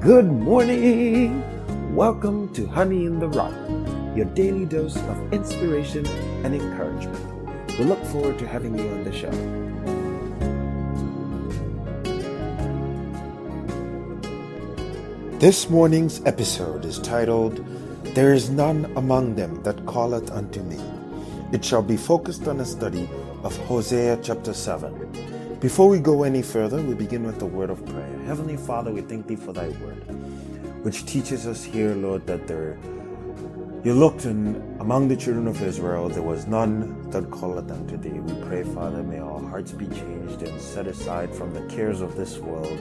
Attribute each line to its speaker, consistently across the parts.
Speaker 1: Good morning! Welcome to Honey in the Rock, your daily dose of inspiration and encouragement. We look forward to having you on the show. This morning's episode is titled, There is none among them that calleth unto me. It shall be focused on a study of Hosea chapter 7. Before we go any further, we begin with the word of prayer. Heavenly Father, we thank thee for thy word, which teaches us here, Lord, that there you looked and among the children of Israel there was none that calleth unto thee. We pray, Father, may our hearts be changed and set aside from the cares of this world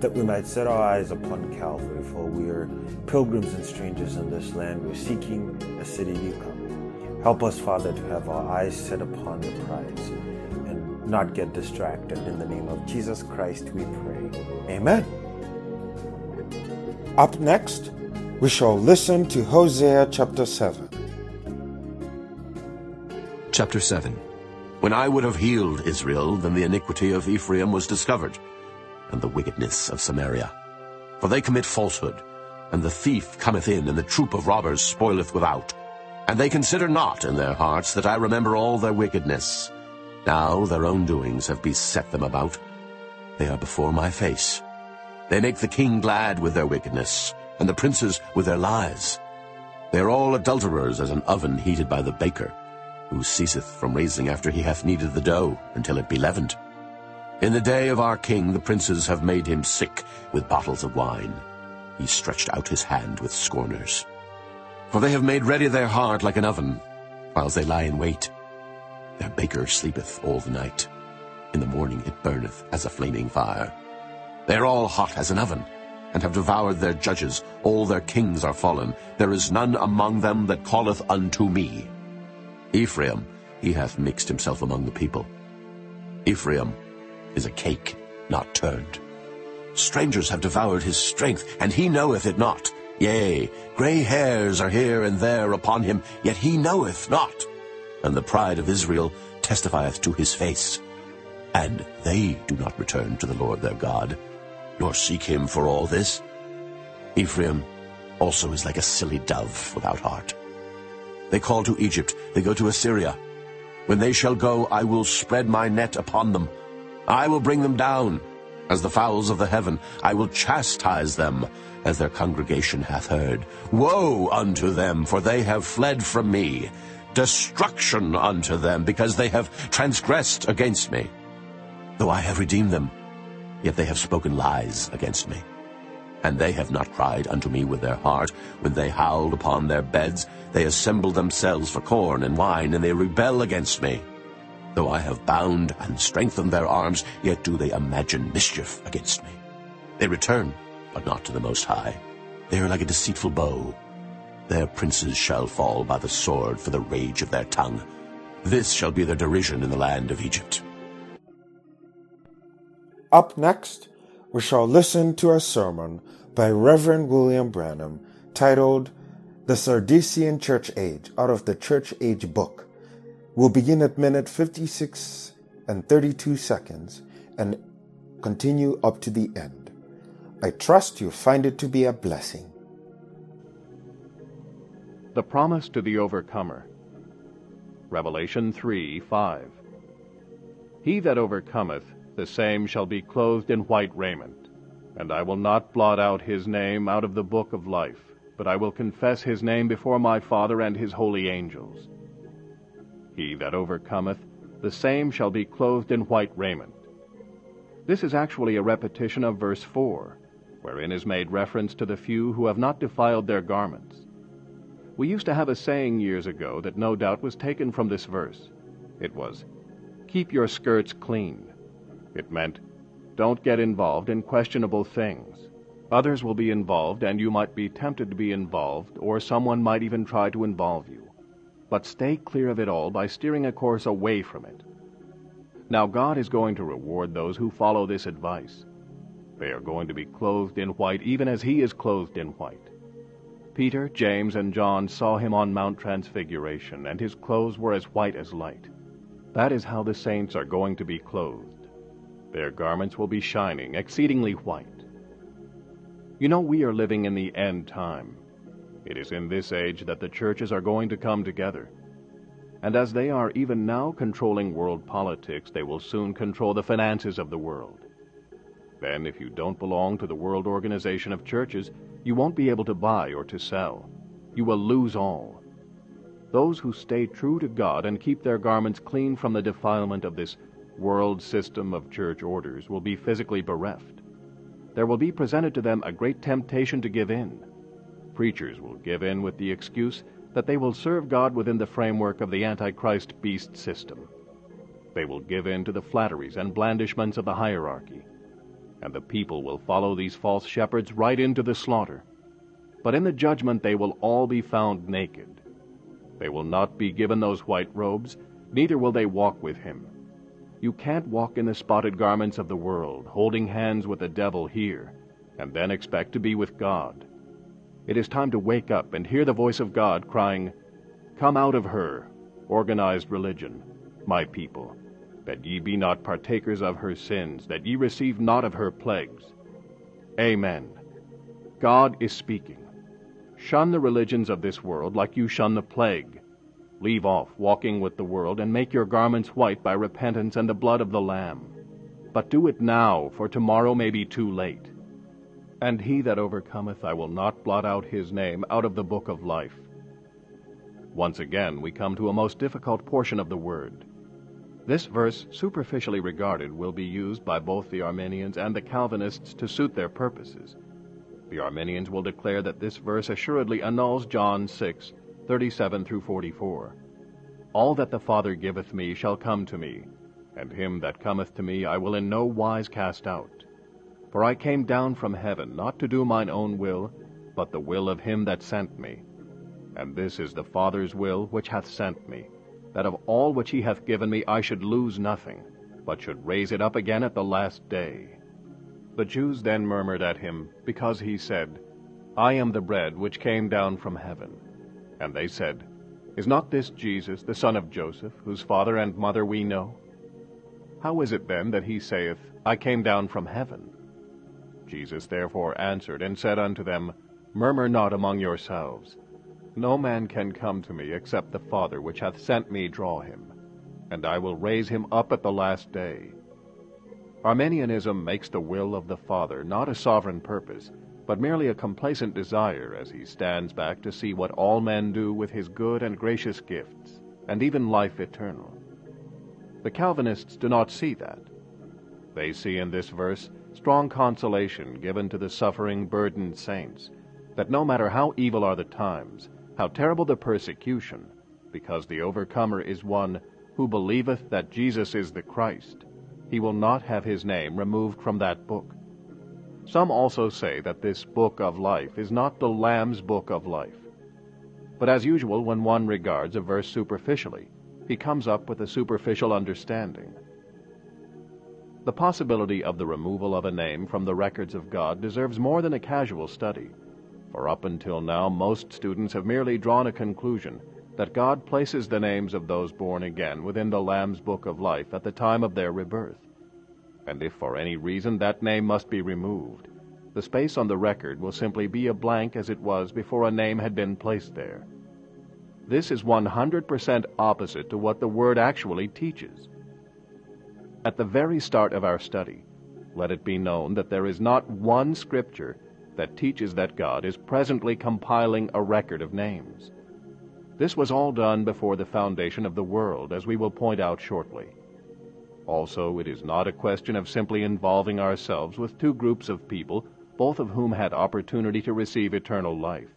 Speaker 1: that we might set our eyes upon Calvary, for we are pilgrims and strangers in this land. We're seeking a city you come. Help us, Father, to have our eyes set upon the prize and not get distracted. In the name of Jesus Christ, we pray. Amen. Up next, we shall listen to Hosea chapter 7.
Speaker 2: Chapter 7 When I would have healed Israel, then the iniquity of Ephraim was discovered and the wickedness of Samaria. For they commit falsehood, and the thief cometh in, and the troop of robbers spoileth without. And they consider not in their hearts that I remember all their wickedness. Now their own doings have beset them about. They are before my face. They make the king glad with their wickedness, and the princes with their lies. They are all adulterers as an oven heated by the baker, who ceaseth from raising after he hath kneaded the dough, until it be leavened. In the day of our king the princes have made him sick with bottles of wine. He stretched out his hand with scorners. For they have made ready their heart like an oven, whiles they lie in wait. Their baker sleepeth all the night. In the morning it burneth as a flaming fire. They are all hot as an oven, and have devoured their judges. All their kings are fallen. There is none among them that calleth unto me. Ephraim, he hath mixed himself among the people. Ephraim is a cake not turned. Strangers have devoured his strength, and he knoweth it not. Yea, grey hairs are here and there upon him, yet he knoweth not. And the pride of Israel testifieth to his face. And they do not return to the Lord their God, nor seek him for all this. Ephraim also is like a silly dove without heart. They call to Egypt, they go to Assyria. When they shall go, I will spread my net upon them. I will bring them down as the fowls of the heaven. I will chastise them as their congregation hath heard. Woe unto them, for they have fled from me. Destruction unto them, because they have transgressed against me. Though I have redeemed them, yet they have spoken lies against me. And they have not cried unto me with their heart. When they howled upon their beds, they assembled themselves for corn and wine, and they rebel against me. Though I have bound and strengthened their arms, yet do they imagine mischief against me. They return, but not to the Most High. They are like a deceitful bow. Their princes shall fall by the sword for the rage of their tongue. This shall be their derision in the land of Egypt.
Speaker 1: Up next, we shall listen to a sermon by Reverend William Branham titled The Sardisean Church Age out of the Church Age book. We'll begin at minute 56 and 32 seconds and continue up to the end. I trust you find it to be a blessing.
Speaker 3: The promise to the overcomer. Revelation 3 5. He that overcometh, the same shall be clothed in white raiment. And I will not blot out his name out of the book of life, but I will confess his name before my Father and his holy angels. He that overcometh, the same shall be clothed in white raiment. This is actually a repetition of verse 4, wherein is made reference to the few who have not defiled their garments. We used to have a saying years ago that no doubt was taken from this verse. It was, Keep your skirts clean. It meant, Don't get involved in questionable things. Others will be involved, and you might be tempted to be involved, or someone might even try to involve you but stay clear of it all by steering a course away from it. Now, God is going to reward those who follow this advice. They are going to be clothed in white, even as He is clothed in white. Peter, James, and John saw Him on Mount Transfiguration, and His clothes were as white as light. That is how the saints are going to be clothed. Their garments will be shining, exceedingly white. You know, we are living in the end time. It is in this age that the churches are going to come together. And as they are even now controlling world politics, they will soon control the finances of the world. Then, if you don't belong to the World Organization of Churches, you won't be able to buy or to sell. You will lose all. Those who stay true to God and keep their garments clean from the defilement of this world system of church orders will be physically bereft there will be presented to them a great temptation to give in. Preachers will give in with the excuse that they will serve God within the framework of the Antichrist beast system. They will give in to the flatteries and blandishments of the hierarchy, and the people will follow these false shepherds right into the slaughter. But in the judgment they will all be found naked. They will not be given those white robes, neither will they walk with him. You can't walk in the spotted garments of the world, holding hands with the devil here, and then expect to be with God. It is time to wake up and hear the voice of God crying, Come out of her, organized religion, my people, that ye be not partakers of her sins, that ye receive not of her plagues. Amen. God is speaking. Shun the religions of this world like you shun the plague. Leave off walking with the world, and make your garments white by repentance and the blood of the Lamb. But do it now, for tomorrow may be too late. And he that overcometh I will not blot out his name out of the book of life. Once again we come to a most difficult portion of the word. This verse, superficially regarded, will be used by both the Arminians and the Calvinists to suit their purposes. The Arminians will declare that this verse assuredly annuls John 6, 37 through 44. All that the Father giveth me shall come to me, and him that cometh to me I will in no wise cast out. For I came down from heaven, not to do mine own will, but the will of him that sent me. And this is the Father's will which hath sent me, that of all which he hath given me I should lose nothing, but should raise it up again at the last day. The Jews then murmured at him, because he said, I am the bread which came down from heaven. And they said, Is not this Jesus, the son of Joseph, whose father and mother we know? How is it then that he saith, I came down from heaven? Jesus therefore answered and said unto them, Murmur not among yourselves. No man can come to me except the Father which hath sent me draw him, and I will raise him up at the last day. Arminianism makes the will of the Father not a sovereign purpose, but merely a complacent desire as he stands back to see what all men do with his good and gracious gifts, and even life eternal. The Calvinists do not see that. They see in this verse strong consolation given to the suffering, burdened saints, that no matter how evil are the times, how terrible the persecution, because the overcomer is one who believeth that Jesus is the Christ, he will not have his name removed from that book some also say that this book of life is not the Lamb's book of life. But as usual, when one regards a verse superficially, he comes up with a superficial understanding. The possibility of the removal of a name from the records of God deserves more than a casual study, for up until now most students have merely drawn a conclusion that God places the names of those born again within the Lamb's book of life at the time of their rebirth and if for any reason that name must be removed, the space on the record will simply be a blank as it was before a name had been placed there. This is 100% opposite to what the Word actually teaches. At the very start of our study, let it be known that there is not one scripture that teaches that God is presently compiling a record of names. This was all done before the foundation of the world, as we will point out shortly. Also, it is not a question of simply involving ourselves with two groups of people, both of whom had opportunity to receive eternal life.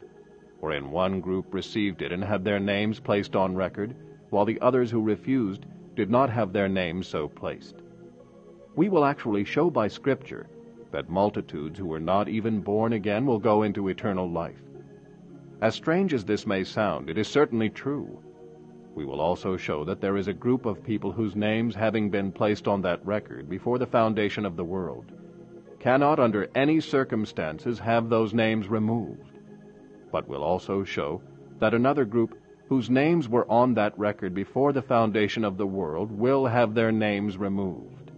Speaker 3: For in one group received it and had their names placed on record, while the others who refused did not have their names so placed. We will actually show by Scripture that multitudes who were not even born again will go into eternal life. As strange as this may sound, it is certainly true. We will also show that there is a group of people whose names, having been placed on that record before the foundation of the world, cannot under any circumstances have those names removed, but will also show that another group whose names were on that record before the foundation of the world will have their names removed.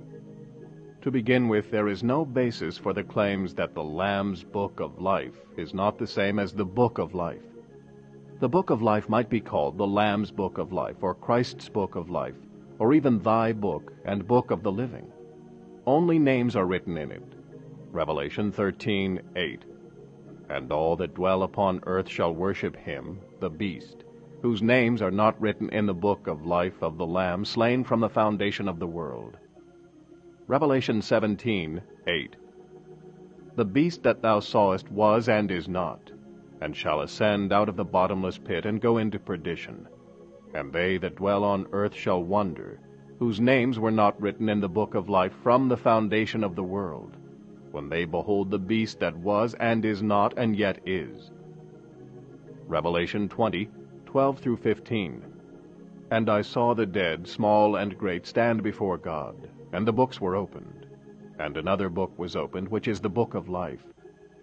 Speaker 3: To begin with, there is no basis for the claims that the Lamb's Book of Life is not the same as the Book of Life. The Book of Life might be called the Lamb's Book of Life, or Christ's Book of Life, or even Thy Book and Book of the Living. Only names are written in it. Revelation 13:8. And all that dwell upon earth shall worship him, the beast, whose names are not written in the book of life of the Lamb slain from the foundation of the world. Revelation 17:8. The beast that thou sawest was and is not, and shall ascend out of the bottomless pit and go into perdition. And they that dwell on earth shall wonder, whose names were not written in the book of life from the foundation of the world, when they behold the beast that was and is not and yet is. Revelation 20, 12 through 15. And I saw the dead, small and great, stand before God, and the books were opened. And another book was opened, which is the book of life.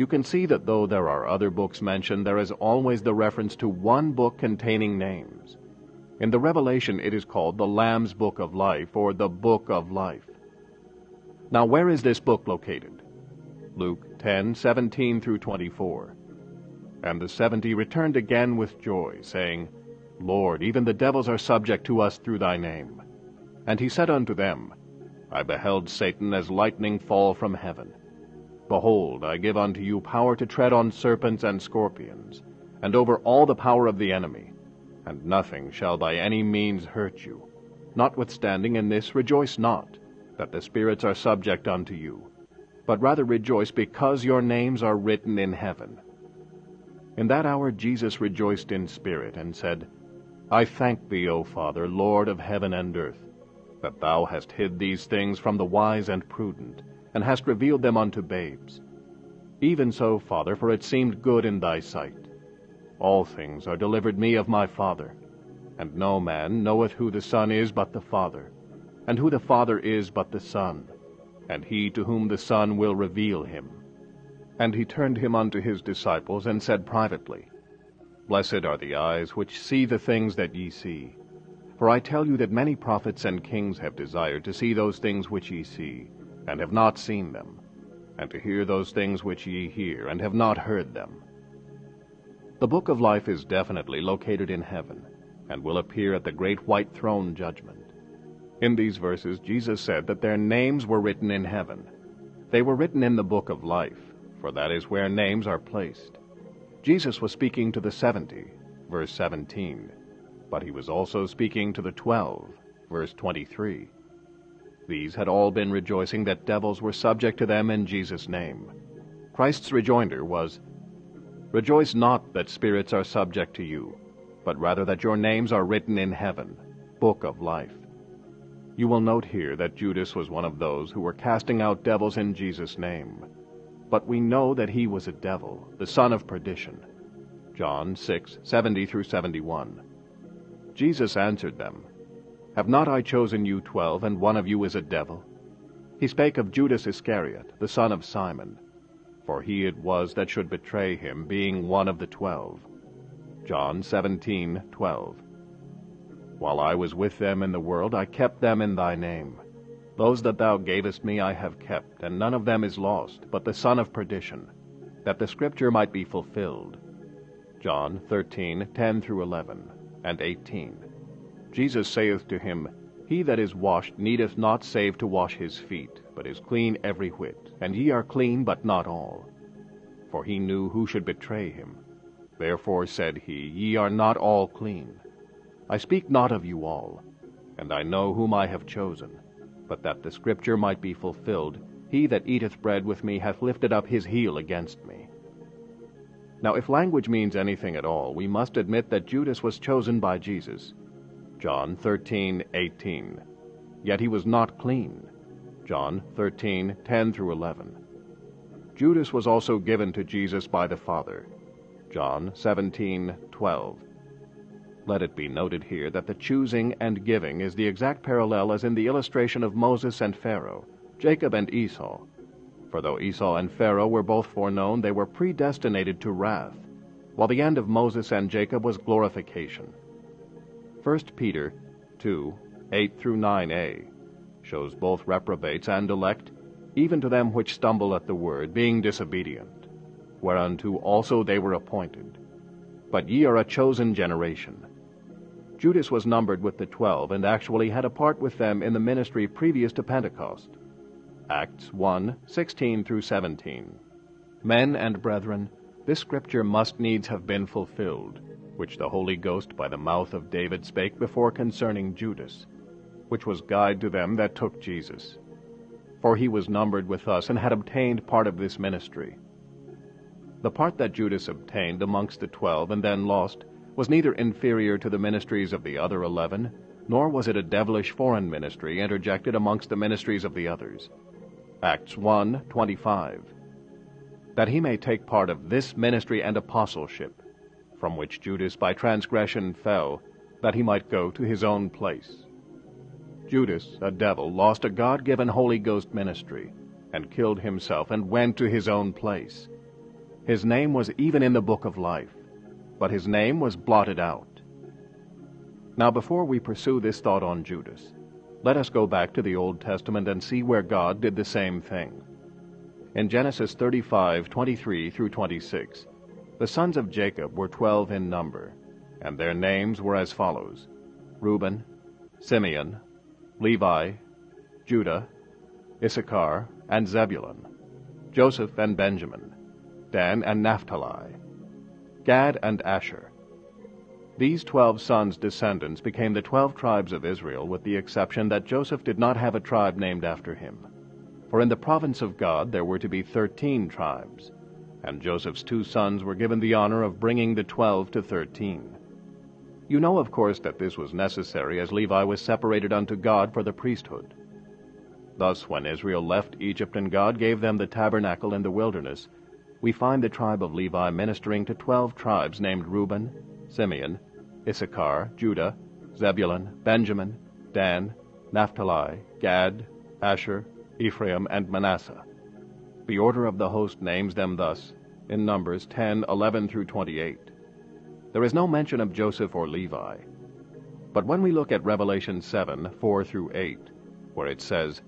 Speaker 3: You can see that though there are other books mentioned, there is always the reference to one book containing names. In the Revelation, it is called the Lamb's Book of Life, or the Book of Life. Now, where is this book located? Luke 10, 17 through 24. And the seventy returned again with joy, saying, Lord, even the devils are subject to us through thy name. And he said unto them, I beheld Satan as lightning fall from heaven. Behold, I give unto you power to tread on serpents and scorpions, and over all the power of the enemy, and nothing shall by any means hurt you. Notwithstanding in this rejoice not, that the spirits are subject unto you, but rather rejoice because your names are written in heaven. In that hour Jesus rejoiced in spirit, and said, I thank thee, O Father, Lord of heaven and earth, that thou hast hid these things from the wise and prudent, and hast revealed them unto babes. Even so, Father, for it seemed good in thy sight. All things are delivered me of my Father, and no man knoweth who the Son is but the Father, and who the Father is but the Son, and he to whom the Son will reveal him. And he turned him unto his disciples, and said privately, Blessed are the eyes which see the things that ye see. For I tell you that many prophets and kings have desired to see those things which ye see, and have not seen them, and to hear those things which ye hear, and have not heard them. The book of life is definitely located in heaven, and will appear at the great white throne judgment. In these verses, Jesus said that their names were written in heaven. They were written in the book of life, for that is where names are placed. Jesus was speaking to the seventy, verse 17, but he was also speaking to the twelve, verse 23. These had all been rejoicing that devils were subject to them in Jesus' name. Christ's rejoinder was, Rejoice not that spirits are subject to you, but rather that your names are written in heaven, book of life. You will note here that Judas was one of those who were casting out devils in Jesus' name. But we know that he was a devil, the son of perdition. John 6, 70 through 71. Jesus answered them, have not I chosen you twelve, and one of you is a devil? He spake of Judas Iscariot, the son of Simon, for he it was that should betray him, being one of the twelve. John 17:12. While I was with them in the world, I kept them in thy name. Those that thou gavest me I have kept, and none of them is lost, but the son of perdition, that the scripture might be fulfilled. John 13:10 through 11, and 18. Jesus saith to him, He that is washed needeth not save to wash his feet, but is clean every whit, and ye are clean, but not all. For he knew who should betray him. Therefore said he, Ye are not all clean. I speak not of you all, and I know whom I have chosen, but that the scripture might be fulfilled, He that eateth bread with me hath lifted up his heel against me. Now if language means anything at all, we must admit that Judas was chosen by Jesus, John 13:18. Yet he was not clean. John 13:10 through 11. Judas was also given to Jesus by the Father. John 17:12. Let it be noted here that the choosing and giving is the exact parallel as in the illustration of Moses and Pharaoh, Jacob and Esau. For though Esau and Pharaoh were both foreknown, they were predestinated to wrath, while the end of Moses and Jacob was glorification. 1 Peter 2 8 through 9a shows both reprobates and elect, even to them which stumble at the word, being disobedient, whereunto also they were appointed. But ye are a chosen generation. Judas was numbered with the twelve, and actually had a part with them in the ministry previous to Pentecost. Acts 1 16 through 17. Men and brethren, this scripture must needs have been fulfilled, which the Holy Ghost by the mouth of David spake before concerning Judas, which was guide to them that took Jesus. For he was numbered with us, and had obtained part of this ministry. The part that Judas obtained amongst the twelve, and then lost, was neither inferior to the ministries of the other eleven, nor was it a devilish foreign ministry interjected amongst the ministries of the others. Acts 1 25. That he may take part of this ministry and apostleship, from which Judas by transgression fell, that he might go to his own place. Judas, a devil, lost a God given Holy Ghost ministry, and killed himself, and went to his own place. His name was even in the book of life but his name was blotted out. Now, before we pursue this thought on Judas, let us go back to the Old Testament and see where God did the same thing. In Genesis 35 23 through 26, the sons of Jacob were twelve in number, and their names were as follows Reuben, Simeon, Levi, Judah, Issachar, and Zebulun, Joseph and Benjamin, Dan and Naphtali, Gad and Asher. These twelve sons' descendants became the twelve tribes of Israel, with the exception that Joseph did not have a tribe named after him. For in the province of God there were to be thirteen tribes, and Joseph's two sons were given the honor of bringing the twelve to thirteen. You know, of course, that this was necessary, as Levi was separated unto God for the priesthood. Thus, when Israel left Egypt and God gave them the tabernacle in the wilderness, we find the tribe of Levi ministering to twelve tribes named Reuben, Simeon, Issachar, Judah, Zebulun, Benjamin, Dan, Naphtali, Gad, Asher, Ephraim, and Manasseh. The order of the host names them thus in Numbers 10, 11 through 28. There is no mention of Joseph or Levi. But when we look at Revelation 7, 4 through 8, where it says,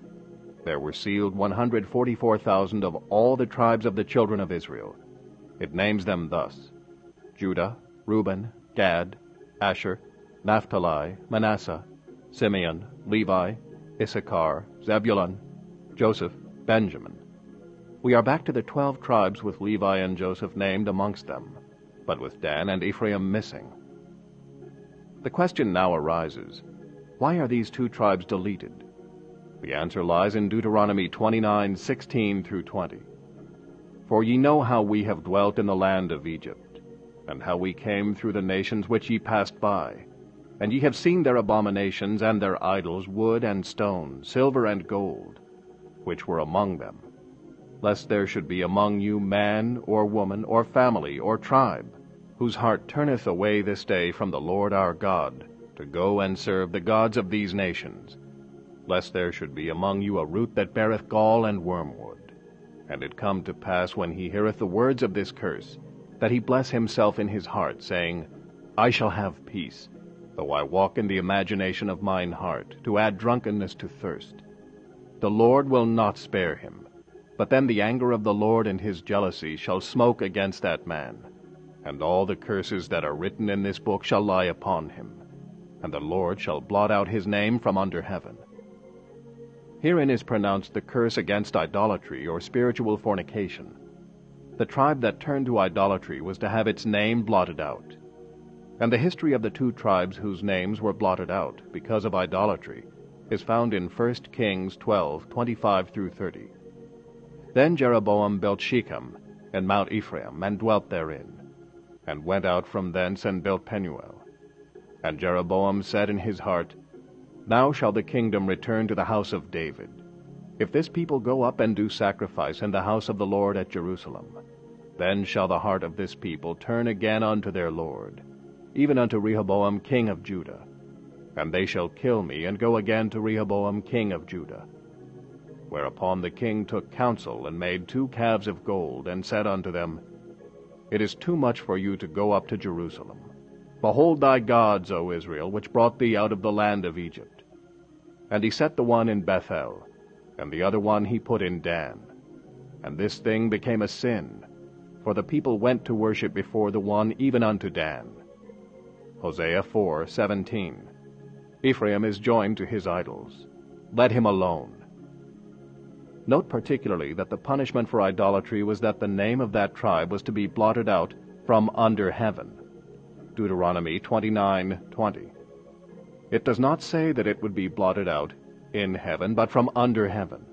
Speaker 3: there were sealed 144,000 of all the tribes of the children of Israel. It names them thus Judah, Reuben, Gad, Asher, Naphtali, Manasseh, Simeon, Levi, Issachar, Zebulun, Joseph, Benjamin. We are back to the twelve tribes with Levi and Joseph named amongst them, but with Dan and Ephraim missing. The question now arises why are these two tribes deleted? The answer lies in Deuteronomy 29 16 through 20. For ye know how we have dwelt in the land of Egypt, and how we came through the nations which ye passed by. And ye have seen their abominations and their idols, wood and stone, silver and gold, which were among them, lest there should be among you man, or woman, or family, or tribe, whose heart turneth away this day from the Lord our God, to go and serve the gods of these nations lest there should be among you a root that beareth gall and wormwood. And it come to pass when he heareth the words of this curse, that he bless himself in his heart, saying, I shall have peace, though I walk in the imagination of mine heart, to add drunkenness to thirst. The Lord will not spare him, but then the anger of the Lord and his jealousy shall smoke against that man, and all the curses that are written in this book shall lie upon him, and the Lord shall blot out his name from under heaven. Herein is pronounced the curse against idolatry or spiritual fornication. The tribe that turned to idolatry was to have its name blotted out. And the history of the two tribes whose names were blotted out because of idolatry is found in 1 Kings 12, 25 through 30. Then Jeroboam built Shechem and Mount Ephraim, and dwelt therein, and went out from thence and built Penuel. And Jeroboam said in his heart, now shall the kingdom return to the house of David. If this people go up and do sacrifice in the house of the Lord at Jerusalem, then shall the heart of this people turn again unto their Lord, even unto Rehoboam king of Judah. And they shall kill me, and go again to Rehoboam king of Judah. Whereupon the king took counsel, and made two calves of gold, and said unto them, It is too much for you to go up to Jerusalem. Behold thy gods, O Israel, which brought thee out of the land of Egypt. And he set the one in Bethel, and the other one he put in Dan. And this thing became a sin, for the people went to worship before the one even unto Dan. Hosea 4:17. Ephraim is joined to his idols. Let him alone. Note particularly that the punishment for idolatry was that the name of that tribe was to be blotted out from under heaven. Deuteronomy 29:20. It does not say that it would be blotted out in heaven, but from under heaven.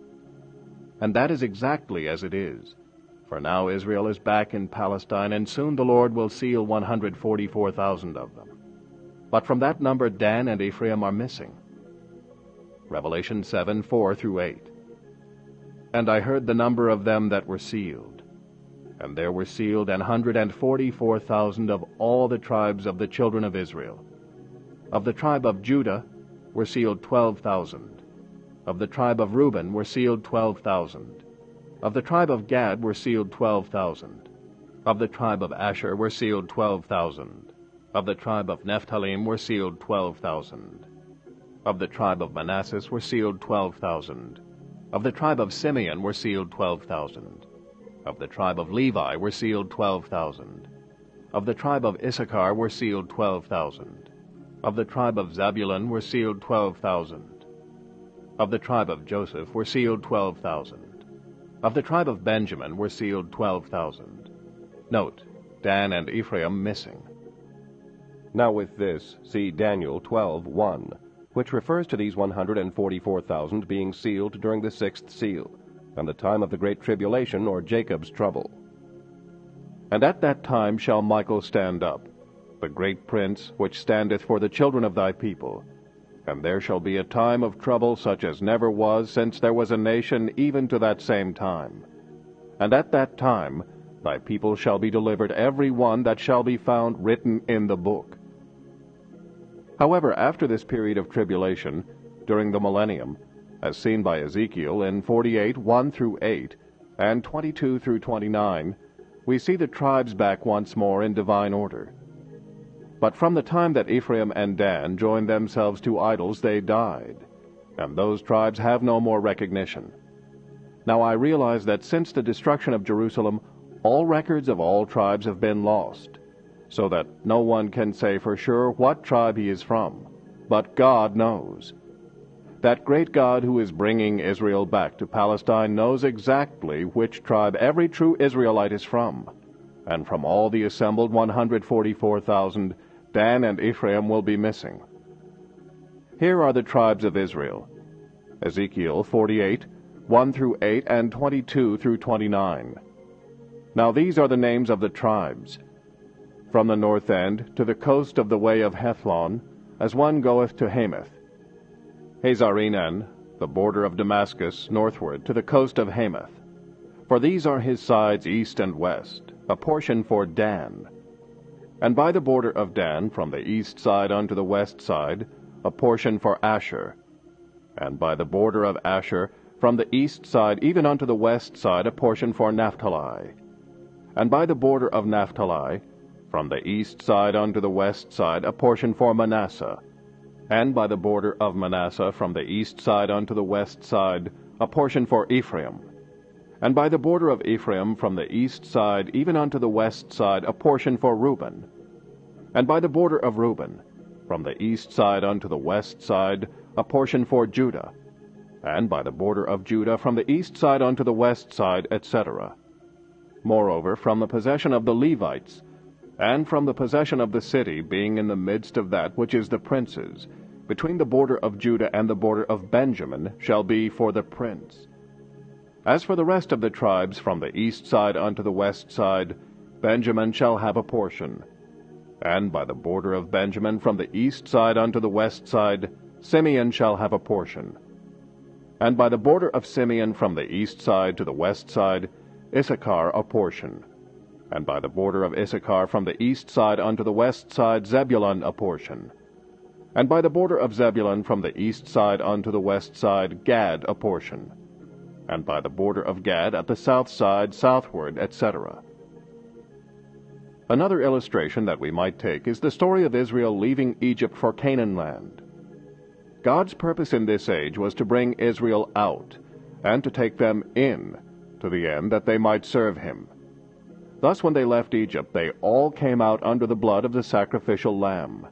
Speaker 3: And that is exactly as it is. For now Israel is back in Palestine, and soon the Lord will seal 144,000 of them. But from that number Dan and Ephraim are missing. Revelation 7 4 through 8. And I heard the number of them that were sealed. And there were sealed an hundred and forty four thousand of all the tribes of the children of Israel. Of the tribe of Judah were sealed twelve thousand. Of the tribe of Reuben were sealed twelve thousand. Of the tribe of Gad were sealed twelve thousand. Of the tribe of Asher were sealed twelve thousand. Of the tribe of Nephthalim were sealed twelve thousand. Of the tribe of Manasseh were sealed twelve thousand. Of the tribe of Simeon were sealed twelve thousand. Of the tribe of Levi were sealed twelve thousand. Of the tribe of Issachar were sealed twelve thousand. Of the tribe of Zabulon were sealed twelve thousand. Of the tribe of Joseph were sealed twelve thousand. Of the tribe of Benjamin were sealed twelve thousand. Note, Dan and Ephraim missing.
Speaker 4: Now with this, see Daniel 12:1, which refers to these 144,000 being sealed during the sixth seal, and the time of the great tribulation or Jacob's trouble.
Speaker 3: And at that time shall Michael stand up, the great prince, which standeth for the children of thy people, and there shall be a time of trouble such as never was since there was a nation even to that same time. And at that time thy people shall be delivered every one that shall be found written in the book. However, after this period of tribulation, during the millennium, as seen by Ezekiel in 48 1 through 8 and 22 through 29, we see the tribes back once more in divine order. But from the time that Ephraim and Dan joined themselves to idols, they died, and those tribes have no more recognition. Now I realize that since the destruction of Jerusalem, all records of all tribes have been lost, so that no one can say for sure what tribe he is from. But God knows. That great God who is bringing Israel back to Palestine knows exactly which tribe every true Israelite is from. And from all the assembled 144,000, Dan and Ephraim will be missing. Here are the tribes of Israel Ezekiel 48, 1 through 8, and 22 through 29. Now these are the names of the tribes. From the north end to the coast of the way of Hethlon, as one goeth to Hamath. Hazar-enan, the border of Damascus, northward to the coast of Hamath. For these are his sides east and west, a portion for Dan and by the border of Dan from the east side unto the west side, a portion for Asher, and by the border of Asher from the east side even unto the west side a portion for Naphtali, and by the border of Naphtali from the east side unto the west side a portion for Manasseh, and by the border of Manasseh from the east side unto the west side a portion for Ephraim, and by the border of Ephraim from the east side even unto the west side a portion for Reuben, and by the border of Reuben from the east side unto the west side a portion for Judah, and by the border of Judah from the east side unto the west side, etc. Moreover, from the possession of the Levites, and from the possession of the city, being in the midst of that which is the prince's, between the border of Judah and the border of Benjamin, shall be for the prince. As for the rest of the tribes from the east side unto the west side, Benjamin shall have a portion. And by the border of Benjamin from the east side unto the west side, Simeon shall have a portion. And by the border of Simeon from the east side to the west side, Issachar a portion. And by the border of Issachar from the east side unto the west side, Zebulun a portion. And by the border of Zebulun from the east side unto the west side, Gad a portion. And by the border of Gad at the south side, southward, etc. Another illustration that we might take is the story of Israel leaving Egypt for Canaan land. God's purpose in this age was to bring Israel out, and to take them in, to the end that they might serve him. Thus, when they left Egypt, they all came out under the blood of the sacrificial lamb.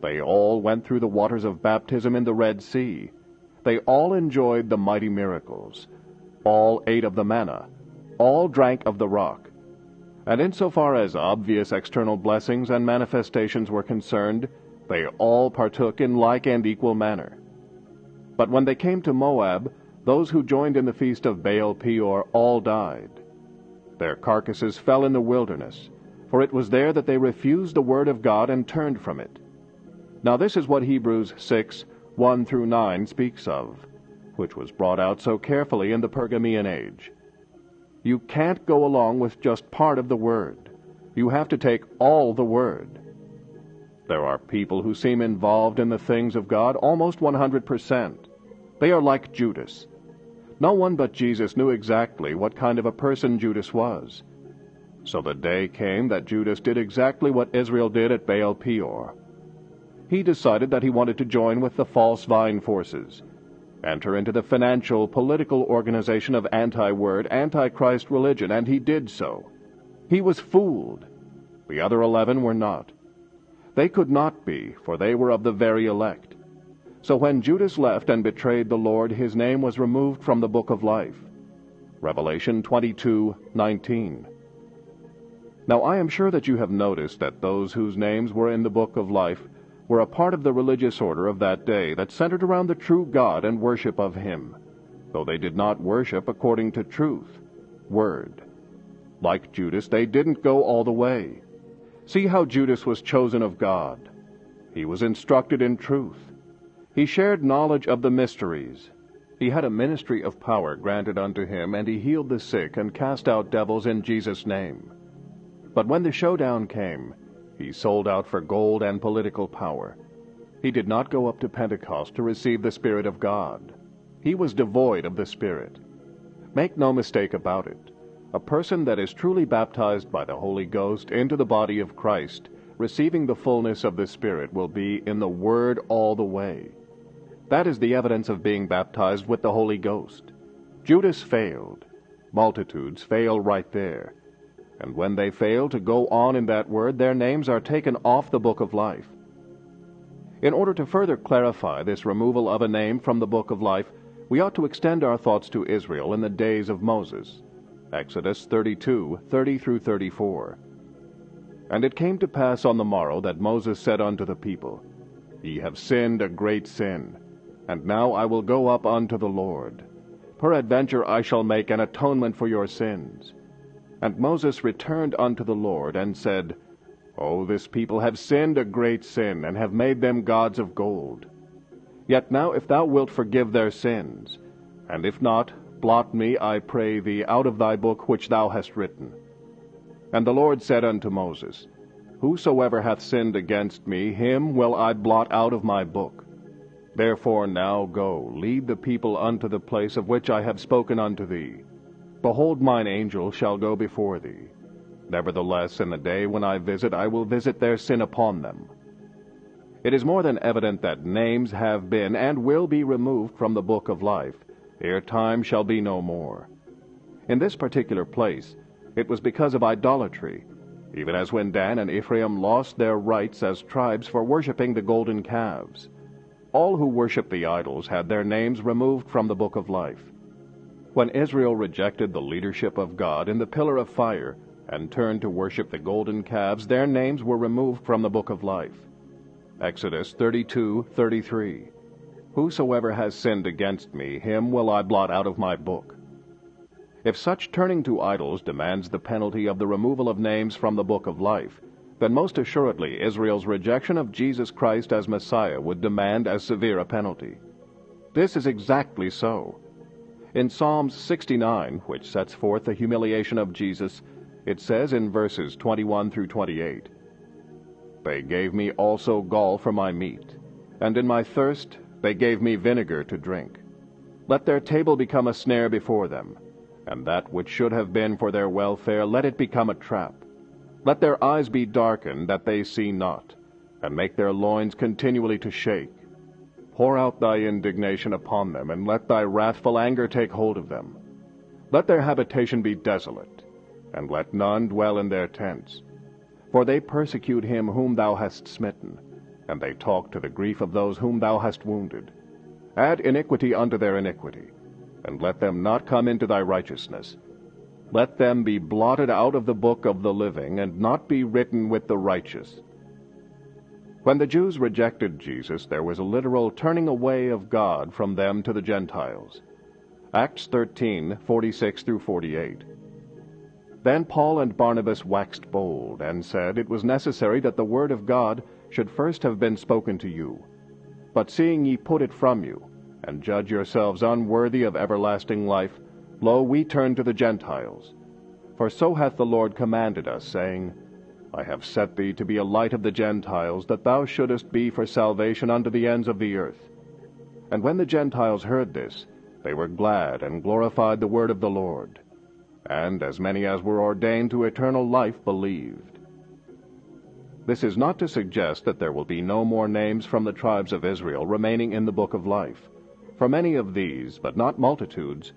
Speaker 3: They all went through the waters of baptism in the Red Sea. They all enjoyed the mighty miracles. All ate of the manna. All drank of the rock. And insofar as obvious external blessings and manifestations were concerned, they all partook in like and equal manner. But when they came to Moab, those who joined in the feast of Baal Peor all died. Their carcasses fell in the wilderness, for it was there that they refused the word of God and turned from it. Now this is what Hebrews 6, 1 through 9 speaks of, which was brought out so carefully in the Pergamean age. You can't go along with just part of the Word. You have to take all the Word. There are people who seem involved in the things of God almost 100%. They are like Judas. No one but Jesus knew exactly what kind of a person Judas was. So the day came that Judas did exactly what Israel did at Baal Peor he decided that he wanted to join with the false vine forces, enter into the financial, political organization of anti-word, anti-Christ religion, and he did so. He was fooled. The other eleven were not. They could not be, for they were of the very elect. So when Judas left and betrayed the Lord, his name was removed from the book of life. Revelation 22:19. Now I am sure that you have noticed that those whose names were in the book of life were a part of the religious order of that day that centered around the true God and worship of Him, though they did not worship according to truth, word. Like Judas, they didn't go all the way. See how Judas was chosen of God. He was instructed in truth. He shared knowledge of the mysteries. He had a ministry of power granted unto him, and he healed the sick and cast out devils in Jesus' name. But when the showdown came, he sold out for gold and political power. He did not go up to Pentecost to receive the Spirit of God. He was devoid of the Spirit. Make no mistake about it. A person that is truly baptized by the Holy Ghost into the body of Christ, receiving the fullness of the Spirit, will be in the Word all the way. That is the evidence of being baptized with the Holy Ghost. Judas failed. Multitudes fail right there and when they fail to go on in that word, their names are taken off the book of life. In order to further clarify this removal of a name from the book of life, we ought to extend our thoughts to Israel in the days of Moses. Exodus 32, 30 through 34. And it came to pass on the morrow that Moses said unto the people, Ye have sinned a great sin, and now I will go up unto the Lord. Peradventure I shall make an atonement for your sins and Moses returned unto the Lord, and said, O this people have sinned a great sin, and have made them gods of gold. Yet now if thou wilt forgive their sins, and if not, blot me, I pray thee, out of thy book which thou hast written. And the Lord said unto Moses, Whosoever hath sinned against me, him will I blot out of my book. Therefore now go, lead the people unto the place of which I have spoken unto thee. Behold, mine angel shall go before thee. Nevertheless, in the day when I visit, I will visit their sin upon them. It is more than evident that names have been and will be removed from the book of life, ere time shall be no more. In this particular place, it was because of idolatry, even as when Dan and Ephraim lost their rights as tribes for worshipping the golden calves. All who worshipped the idols had their names removed from the book of life. When Israel rejected the leadership of God in the pillar of fire and turned to worship the golden calves, their names were removed from the book of life. Exodus 32:33. Whosoever has sinned against me, him will I blot out of my book. If such turning to idols demands the penalty of the removal of names from the book of life, then most assuredly Israel's rejection of Jesus Christ as Messiah would demand as severe a penalty. This is exactly so. In Psalms 69, which sets forth the humiliation of Jesus, it says in verses 21 through 28 They gave me also gall for my meat, and in my thirst they gave me vinegar to drink. Let their table become a snare before them, and that which should have been for their welfare, let it become a trap. Let their eyes be darkened, that they see not, and make their loins continually to shake. Pour out thy indignation upon them, and let thy wrathful anger take hold of them. Let their habitation be desolate, and let none dwell in their tents. For they persecute him whom thou hast smitten, and they talk to the grief of those whom thou hast wounded. Add iniquity unto their iniquity, and let them not come into thy righteousness. Let them be blotted out of the book of the living, and not be written with the righteous. When the Jews rejected Jesus, there was a literal turning away of God from them to the Gentiles. Acts 13, 46 through 48. Then Paul and Barnabas waxed bold, and said it was necessary that the word of God should first have been spoken to you. But seeing ye put it from you, and judge yourselves unworthy of everlasting life, Lo, we turn to the Gentiles. For so hath the Lord commanded us, saying, I have set thee to be a light of the Gentiles, that thou shouldest be for salvation unto the ends of the earth. And when the Gentiles heard this, they were glad and glorified the word of the Lord. And as many as were ordained to eternal life believed. This is not to suggest that there will be no more names from the tribes of Israel remaining in the book of life. For many of these, but not multitudes,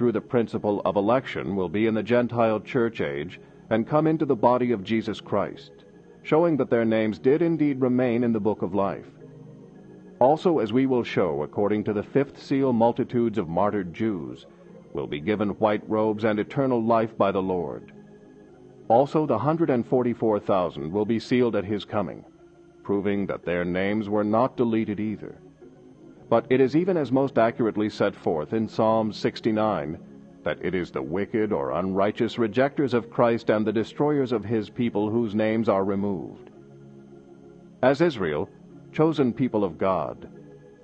Speaker 3: through the principle of election will be in the Gentile church age and come into the body of Jesus Christ, showing that their names did indeed remain in the book of life. Also, as we will show, according to the fifth seal, multitudes of martyred Jews will be given white robes and eternal life by the Lord. Also, the hundred and forty-four thousand will be sealed at his coming, proving that their names were not deleted either. But it is even as most accurately set forth in Psalm 69 that it is the wicked or unrighteous rejectors of Christ and the destroyers of his people whose names are removed. As Israel, chosen people of God,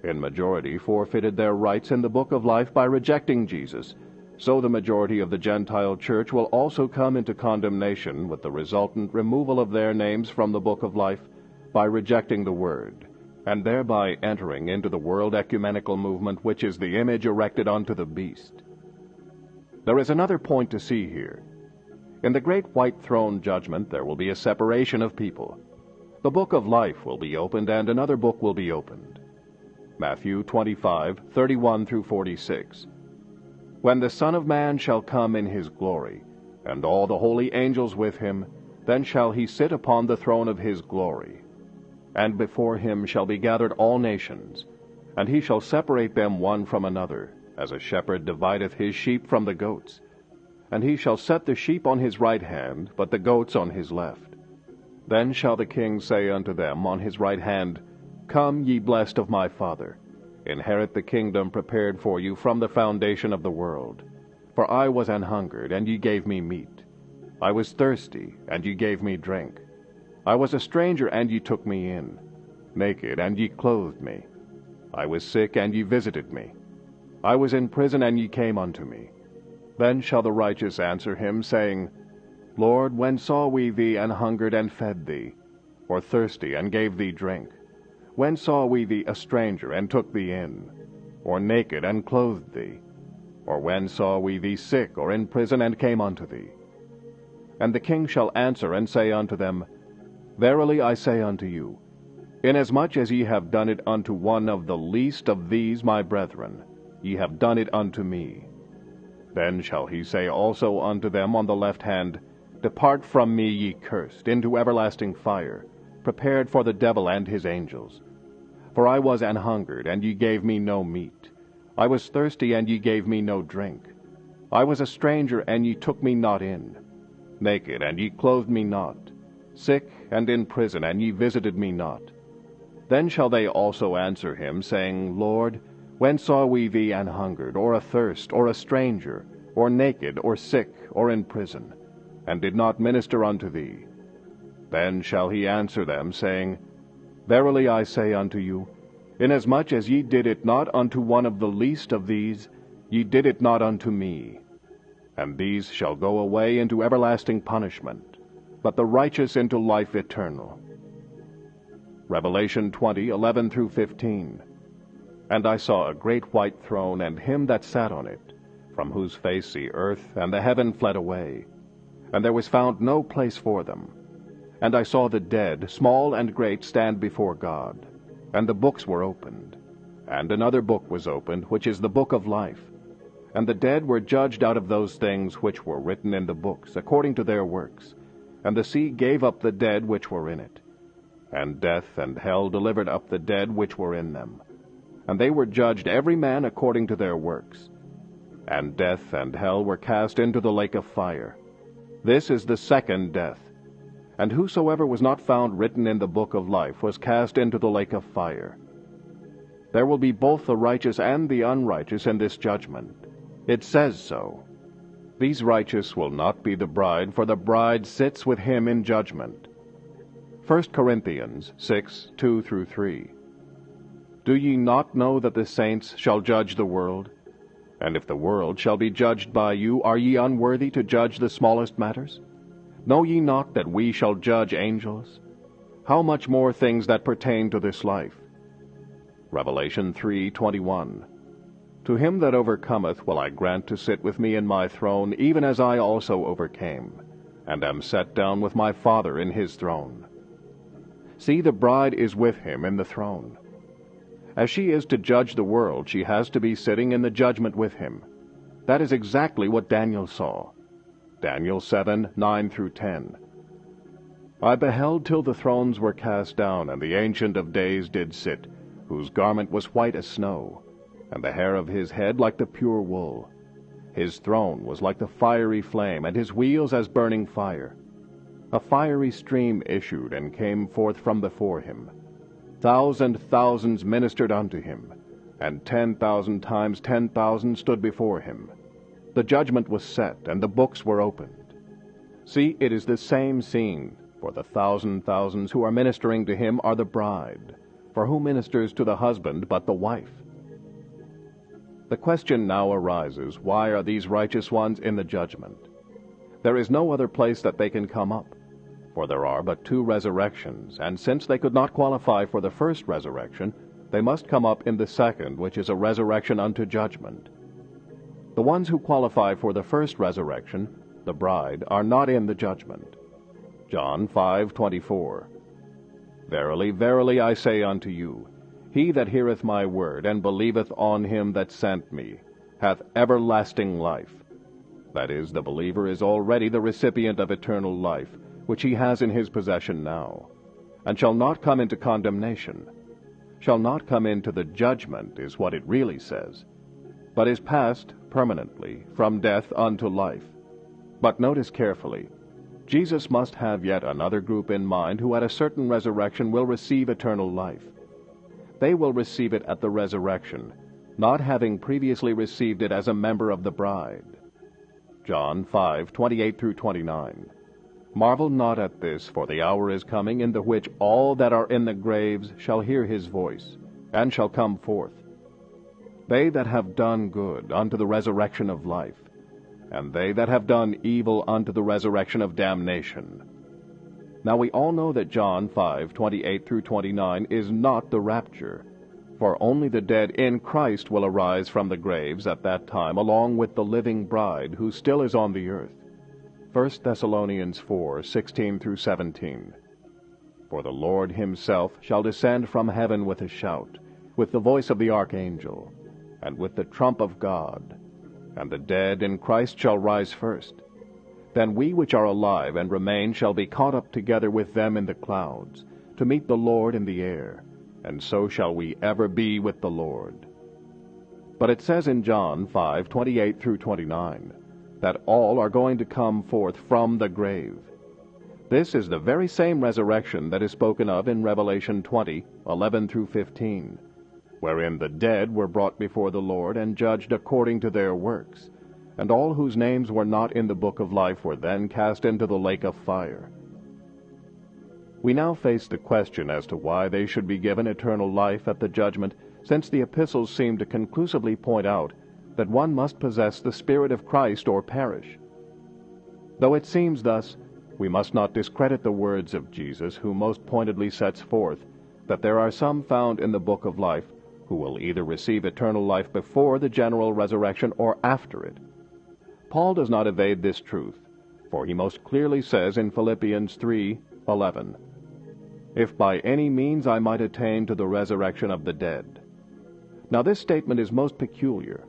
Speaker 3: in majority forfeited their rights in the book of life by rejecting Jesus, so the majority of the Gentile church will also come into condemnation with the resultant removal of their names from the book of life by rejecting the Word and thereby entering into the world ecumenical movement which is the image erected unto the beast. There is another point to see here. In the great white throne judgment there will be a separation of people. The book of life will be opened and another book will be opened. Matthew 25, 31 through 46. When the Son of Man shall come in his glory, and all the holy angels with him, then shall he sit upon the throne of his glory and before him shall be gathered all nations, and he shall separate them one from another, as a shepherd divideth his sheep from the goats. And he shall set the sheep on his right hand, but the goats on his left. Then shall the king say unto them on his right hand, Come, ye blessed of my Father, inherit the kingdom prepared for you from the foundation of the world. For I was an hungered, and ye gave me meat. I was thirsty, and ye gave me drink. I was a stranger, and ye took me in. Naked, and ye clothed me. I was sick, and ye visited me. I was in prison, and ye came unto me. Then shall the righteous answer him, saying, Lord, when saw we thee an hungered, and fed thee? Or thirsty, and gave thee drink? When saw we thee a stranger, and took thee in? Or naked, and clothed thee? Or when saw we thee sick, or in prison, and came unto thee? And the king shall answer and say unto them, Verily I say unto you, Inasmuch as ye have done it unto one of the least of these my brethren, ye have done it unto me. Then shall he say also unto them on the left hand, Depart from me, ye cursed, into everlasting fire, prepared for the devil and his angels. For I was an hungered, and ye gave me no meat. I was thirsty, and ye gave me no drink. I was a stranger, and ye took me not in. Naked, and ye clothed me not sick and in prison, and ye visited me not. Then shall they also answer him, saying, Lord, when saw we thee an hungered, or athirst, or a stranger, or naked, or sick, or in prison, and did not minister unto thee? Then shall he answer them, saying, Verily I say unto you, Inasmuch as ye did it not unto one of the least of these, Ye did it not unto me. And these shall go away into everlasting punishment, but the righteous into life eternal. Revelation 20, 11 through 15. And I saw a great white throne, and him that sat on it, from whose face the earth and the heaven fled away, and there was found no place for them. And I saw the dead, small and great, stand before God, and the books were opened. And another book was opened, which is the book of life. And the dead were judged out of those things which were written in the books, according to their works. And the sea gave up the dead which were in it. And death and hell delivered up the dead which were in them and they were judged every man according to their works. And death and hell were cast into the lake of fire. This is the second death. And whosoever was not found written in the book of life was cast into the lake of fire. There will be both the righteous and the unrighteous in this judgment. It says so. These righteous will not be the bride, for the bride sits with him in judgment. 1 Corinthians 6 2 through 3. Do ye not know that the saints shall judge the world? And if the world shall be judged by you, are ye unworthy to judge the smallest matters? Know ye not that we shall judge angels? How much more things that pertain to this life? Revelation 3:21. To him that overcometh will I grant to sit with me in my throne, even as I also overcame, and am set down with my Father in his throne. See, the bride is with him in the throne. As she is to judge the world, she has to be sitting in the judgment with him. That is exactly what Daniel saw. Daniel 7 9 through 10. I beheld till the thrones were cast down, and the Ancient of Days did sit, whose garment was white as snow, and the hair of his head like the pure wool. His throne was like the fiery flame, and his wheels as burning fire. A fiery stream issued and came forth from before him Thousand thousands ministered unto him, and ten thousand times ten thousand stood before him. The judgment was set, and the books were opened. See, it is the same scene, for the thousand thousands who are ministering to him are the bride. For who ministers to the husband but the wife? The question now arises why are these righteous ones in the judgment? There is no other place that they can come up for there are but two resurrections, and since they could not qualify for the first resurrection, they must come up in the second, which is a resurrection unto judgment. The ones who qualify for the first resurrection, the bride, are not in the judgment. John 5:24. Verily, verily, I say unto you, he that heareth my word, and believeth on him that sent me, hath everlasting life. That is, the believer is already the recipient of eternal life, which he has in his possession now, and shall not come into condemnation, shall not come into the judgment, is what it really says, but is passed permanently from death unto life. But notice carefully, Jesus must have yet another group in mind who at a certain resurrection will receive eternal life. They will receive it at the resurrection, not having previously received it as a member of the bride. John 5, 28 through 29. Marvel not at this, for the hour is coming in the which all that are in the graves shall hear his voice, and shall come forth. They that have done good unto the resurrection of life, and they that have done evil unto the resurrection of damnation. Now we all know that John 5:28 through 29 is not the rapture, for only the dead in Christ will arise from the graves at that time along with the living bride who still is on the earth. 1 Thessalonians 4 16 through 17. For the Lord himself shall descend from heaven with a shout, with the voice of the archangel, and with the trump of God. And the dead in Christ shall rise first. Then we which are alive and remain shall be caught up together with them in the clouds, to meet the Lord in the air, and so shall we ever be with the Lord. But it says in John 5 28 through 29, that all are going to come forth from the grave. This is the very same resurrection that is spoken of in Revelation 20, 11 through 15, wherein the dead were brought before the Lord and judged according to their works, and all whose names were not in the book of life were then cast into the lake of fire. We now face the question as to why they should be given eternal life at the judgment, since the epistles seem to conclusively point out that one must possess the Spirit of Christ or perish. Though it seems thus, we must not discredit the words of Jesus, who most pointedly sets forth that there are some found in the book of life who will either receive eternal life before the general resurrection or after it. Paul does not evade this truth, for he most clearly says in Philippians 3:11, "If by any means I might attain to the resurrection of the dead." Now this statement is most peculiar.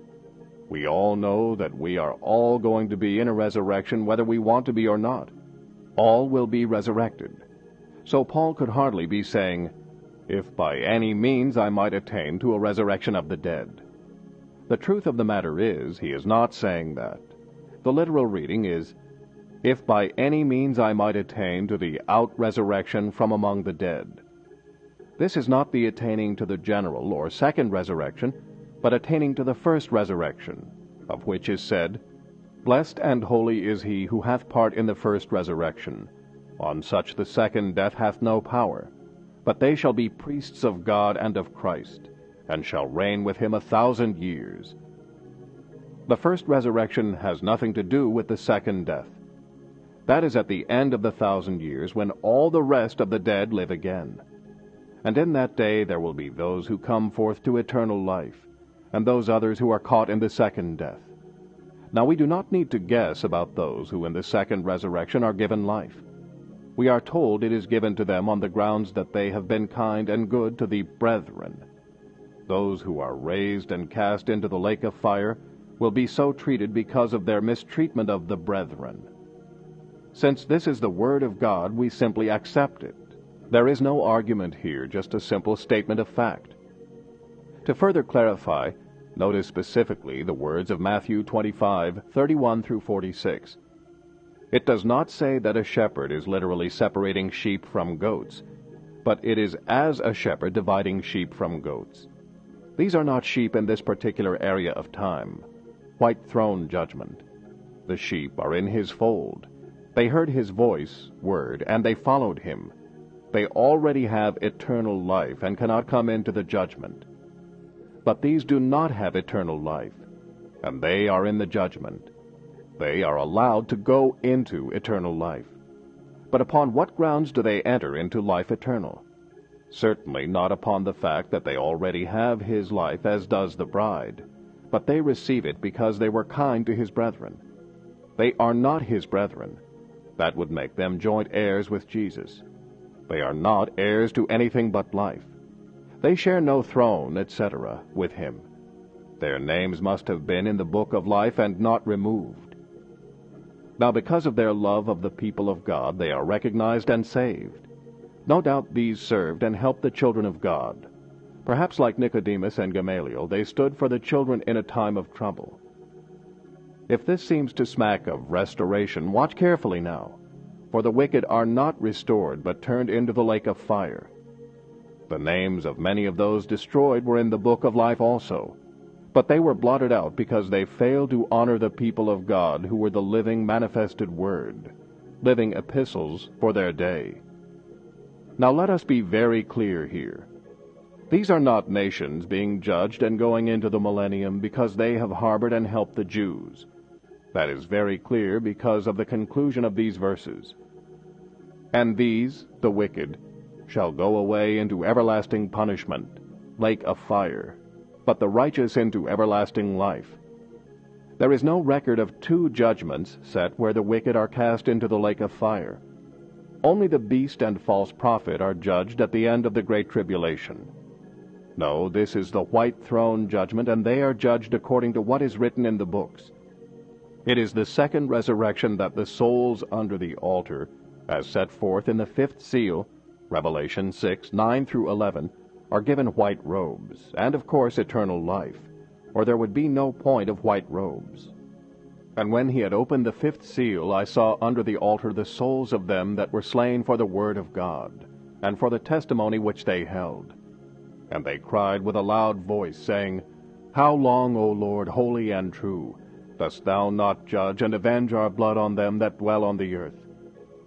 Speaker 3: We all know that we are all going to be in a resurrection whether we want to be or not. All will be resurrected. So Paul could hardly be saying, if by any means I might attain to a resurrection of the dead. The truth of the matter is, he is not saying that. The literal reading is, If by any means I might attain to the out resurrection from among the dead. This is not the attaining to the general or second resurrection, but attaining to the first resurrection, of which is said, Blessed and holy is he who hath part in the first resurrection. On such the second death hath no power. But they shall be priests of God and of Christ, and shall reign with him a thousand years. The first resurrection has nothing to do with the second death. That is at the end of the thousand years, when all the rest of the dead live again. And in that day there will be those who come forth to eternal life, and those others who are caught in the second death. Now we do not need to guess about those who in the second resurrection are given life we are told it is given to them on the grounds that they have been kind and good to the brethren. Those who are raised and cast into the lake of fire will be so treated because of their mistreatment of the brethren. Since this is the Word of God, we simply accept it. There is no argument here, just a simple statement of fact. To further clarify, notice specifically the words of Matthew 25, 31 through 46. It does not say that a shepherd is literally separating sheep from goats, but it is as a shepherd dividing sheep from goats. These are not sheep in this particular area of time. White throne judgment. The sheep are in his fold. They heard his voice, word, and they followed him. They already have eternal life and cannot come into the judgment. But these do not have eternal life, and they are in the judgment they are allowed to go into eternal life. But upon what grounds do they enter into life eternal? Certainly not upon the fact that they already have his life, as does the bride, but they receive it because they were kind to his brethren. They are not his brethren. That would make them joint heirs with Jesus. They are not heirs to anything but life. They share no throne, etc., with him. Their names must have been in the book of life and not removed. Now, because of their love of the people of God, they are recognized and saved. No doubt these served and helped the children of God. Perhaps like Nicodemus and Gamaliel, they stood for the children in a time of trouble. If this seems to smack of restoration, watch carefully now, for the wicked are not restored, but turned into the lake of fire. The names of many of those destroyed were in the book of life also, but they were blotted out because they failed to honor the people of God who were the living manifested Word, living epistles for their day. Now let us be very clear here. These are not nations being judged and going into the millennium because they have harbored and helped the Jews. That is very clear because of the conclusion of these verses. And these, the wicked, shall go away into everlasting punishment, lake of fire, but the righteous into everlasting life. There is no record of two judgments set where the wicked are cast into the lake of fire. Only the beast and false prophet are judged at the end of the great tribulation. No, this is the white throne judgment, and they are judged according to what is written in the books. It is the second resurrection that the souls under the altar, as set forth in the fifth seal, Revelation 6 9 through 11, are given white robes, and of course eternal life, or there would be no point of white robes. And when he had opened the fifth seal, I saw under the altar the souls of them that were slain for the word of God, and for the testimony which they held. And they cried with a loud voice, saying, How long, O Lord, holy and true, dost thou not judge and avenge our blood on them that dwell on the earth?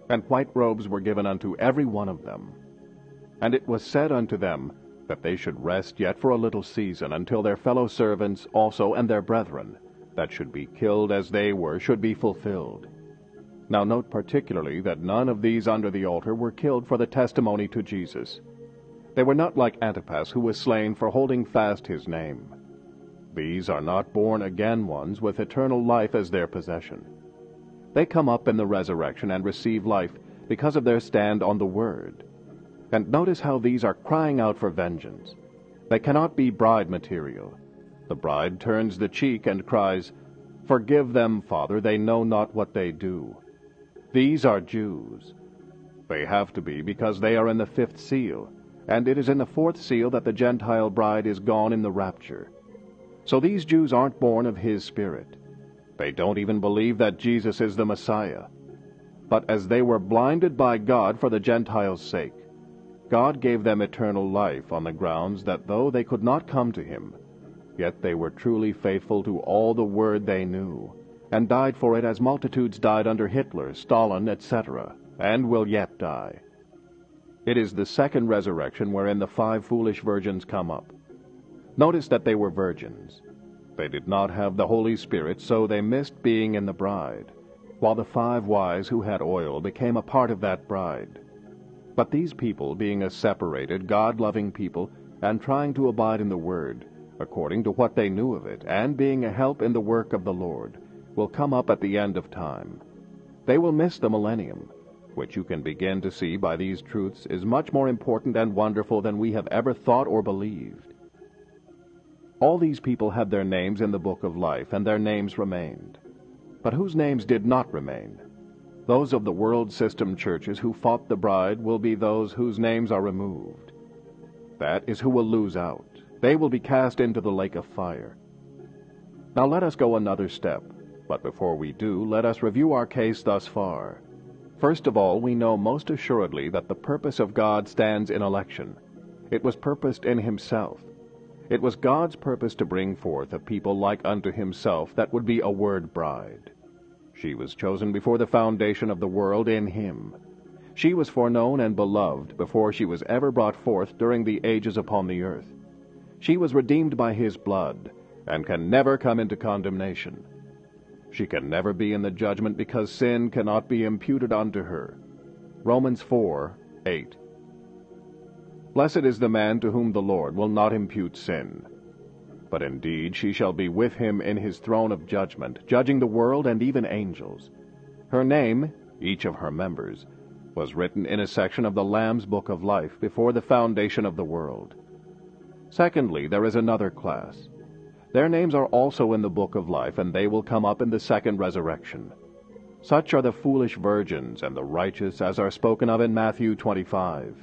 Speaker 3: And white robes were given unto every one of them. And it was said unto them, that they should rest yet for a little season, until their fellow servants also and their brethren, that should be killed as they were, should be fulfilled. Now note particularly that none of these under the altar were killed for the testimony to Jesus. They were not like Antipas, who was slain for holding fast his name. These are not born again ones with eternal life as their possession. They come up in the resurrection and receive life because of their stand on the Word. And notice how these are crying out for vengeance. They cannot be bride material. The bride turns the cheek and cries, Forgive them, Father, they know not what they do. These are Jews. They have to be because they are in the fifth seal, and it is in the fourth seal that the Gentile bride is gone in the rapture. So these Jews aren't born of his spirit. They don't even believe that Jesus is the Messiah. But as they were blinded by God for the Gentiles' sake, God gave them eternal life on the grounds that though they could not come to him, yet they were truly faithful to all the word they knew, and died for it as multitudes died under Hitler, Stalin, etc., and will yet die. It is the second resurrection wherein the five foolish virgins come up. Notice that they were virgins. They did not have the Holy Spirit, so they missed being in the bride, while the five wise who had oil became a part of that bride. But these people, being a separated, God loving people, and trying to abide in the Word, according to what they knew of it, and being a help in the work of the Lord, will come up at the end of time. They will miss the millennium, which you can begin to see by these truths is much more important and wonderful than we have ever thought or believed. All these people had their names in the book of life, and their names remained. But whose names did not remain? Those of the world system churches who fought the bride will be those whose names are removed. That is who will lose out. They will be cast into the lake of fire. Now let us go another step, but before we do, let us review our case thus far. First of all, we know most assuredly that the purpose of God stands in election. It was purposed in Himself. It was God's purpose to bring forth a people like unto Himself that would be a word bride. She was chosen before the foundation of the world in him. She was foreknown and beloved before she was ever brought forth during the ages upon the earth. She was redeemed by his blood, and can never come into condemnation. She can never be in the judgment because sin cannot be imputed unto her. Romans 4 8. Blessed is the man to whom the Lord will not impute sin. But indeed she shall be with him in his throne of judgment, judging the world and even angels. Her name, each of her members, was written in a section of the Lamb's book of life before the foundation of the world. Secondly, there is another class. Their names are also in the book of life, and they will come up in the second resurrection. Such are the foolish virgins and the righteous, as are spoken of in Matthew 25.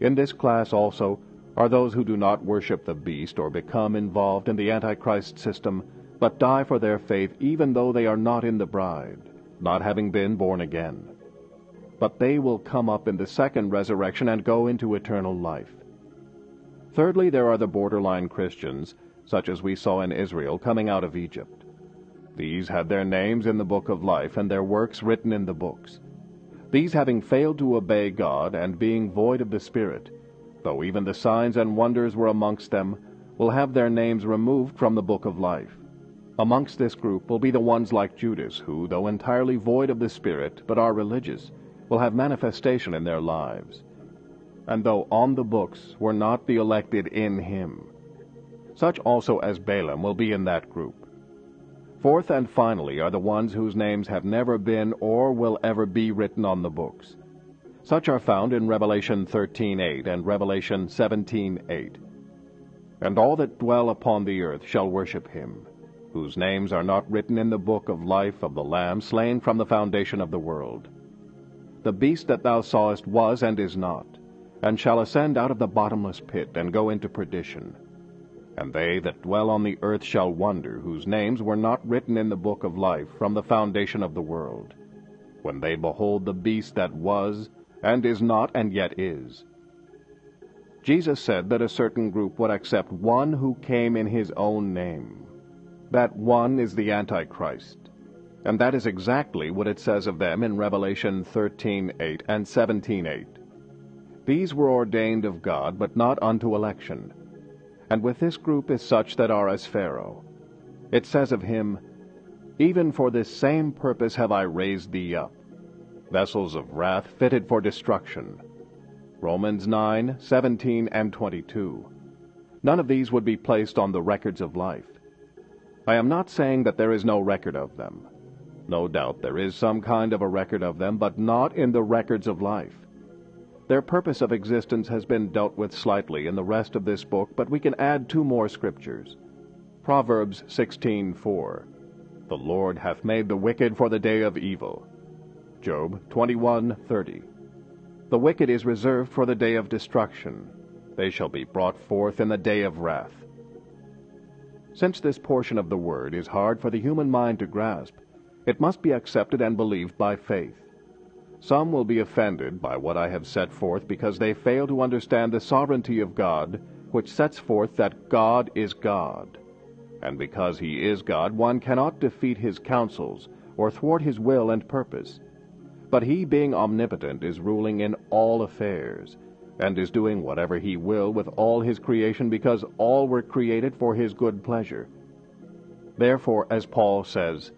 Speaker 3: In this class also are those who do not worship the beast or become involved in the Antichrist system, but die for their faith even though they are not in the bride, not having been born again. But they will come up in the second resurrection and go into eternal life. Thirdly, there are the borderline Christians, such as we saw in Israel coming out of Egypt. These had their names in the book of life and their works written in the books. These having failed to obey God and being void of the Spirit, though even the signs and wonders were amongst them, will have their names removed from the book of life. Amongst this group will be the ones like Judas, who, though entirely void of the Spirit, but are religious, will have manifestation in their lives. And though on the books were not the elected in him, such also as Balaam will be in that group. Fourth and finally are the ones whose names have never been or will ever be written on the books. Such are found in Revelation 13:8 and Revelation 17:8. And all that dwell upon the earth shall worship him, whose names are not written in the book of life of the Lamb slain from the foundation of the world. The beast that thou sawest was and is not, and shall ascend out of the bottomless pit and go into perdition. And they that dwell on the earth shall wonder, whose names were not written in the book of life from the foundation of the world, when they behold the beast that was, and is not, and yet is. Jesus said that a certain group would accept one who came in his own name. That one is the Antichrist. And that is exactly what it says of them in Revelation 13:8 and 17:8. These were ordained of God, but not unto election. And with this group is such that are as Pharaoh. It says of him, Even for this same purpose have I raised thee up, vessels of wrath fitted for destruction. Romans 9, 17, and 22. None of these would be placed on the records of life. I am not saying that there is no record of them. No doubt there is some kind of a record of them, but not in the records of life. Their purpose of existence has been dealt with slightly in the rest of this book, but we can add two more scriptures. Proverbs 16:4. The Lord hath made the wicked for the day of evil. Job 21:30. The wicked is reserved for the day of destruction. They shall be brought forth in the day of wrath. Since this portion of the word is hard for the human mind to grasp, it must be accepted and believed by faith. Some will be offended by what I have set forth because they fail to understand the sovereignty of God, which sets forth that God is God. And because he is God, one cannot defeat his counsels or thwart his will and purpose. But he, being omnipotent, is ruling in all affairs, and is doing whatever he will with all his creation because all were created for his good pleasure. Therefore, as Paul says,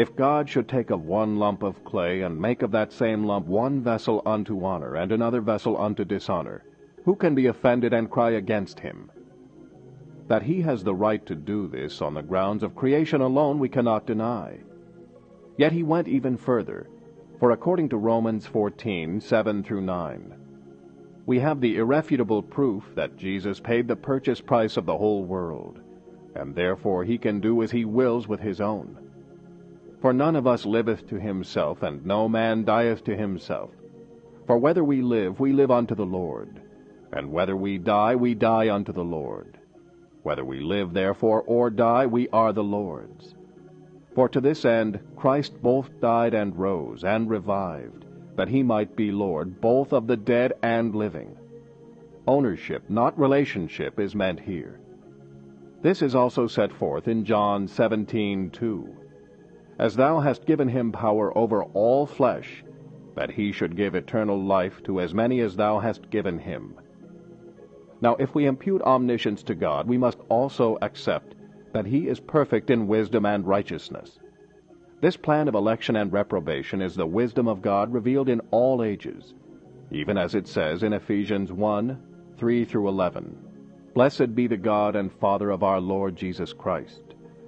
Speaker 3: if God should take of one lump of clay, and make of that same lump one vessel unto honor, and another vessel unto dishonor, who can be offended and cry against him? That he has the right to do this on the grounds of creation alone we cannot deny. Yet he went even further, for according to Romans 14, 7 through 9, we have the irrefutable proof that Jesus paid the purchase price of the whole world, and therefore he can do as he wills with his own. For none of us liveth to himself, and no man dieth to himself. For whether we live, we live unto the Lord, and whether we die, we die unto the Lord. Whether we live, therefore, or die, we are the Lord's. For to this end Christ both died and rose, and revived, that he might be Lord both of the dead and living. Ownership, not relationship, is meant here. This is also set forth in John 17:2. As thou hast given him power over all flesh, that he should give eternal life to as many as thou hast given him. Now, if we impute omniscience to God, we must also accept that he is perfect in wisdom and righteousness. This plan of election and reprobation is the wisdom of God revealed in all ages, even as it says in Ephesians 1 3 through 11. Blessed be the God and Father of our Lord Jesus Christ,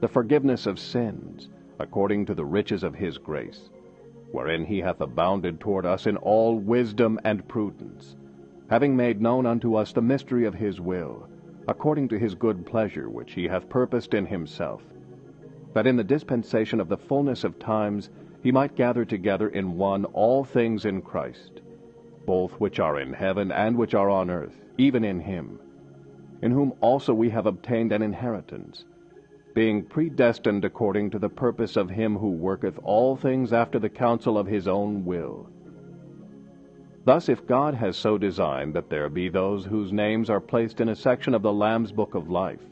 Speaker 3: the forgiveness of sins, according to the riches of his grace, wherein he hath abounded toward us in all wisdom and prudence, having made known unto us the mystery of his will, according to his good pleasure which he hath purposed in himself, that in the dispensation of the fullness of times he might gather together in one all things in Christ, both which are in heaven and which are on earth, even in him, in whom also we have obtained an inheritance, being predestined according to the purpose of him who worketh all things after the counsel of his own will, Thus, if God has so designed that there be those whose names are placed in a section of the Lamb's book of life,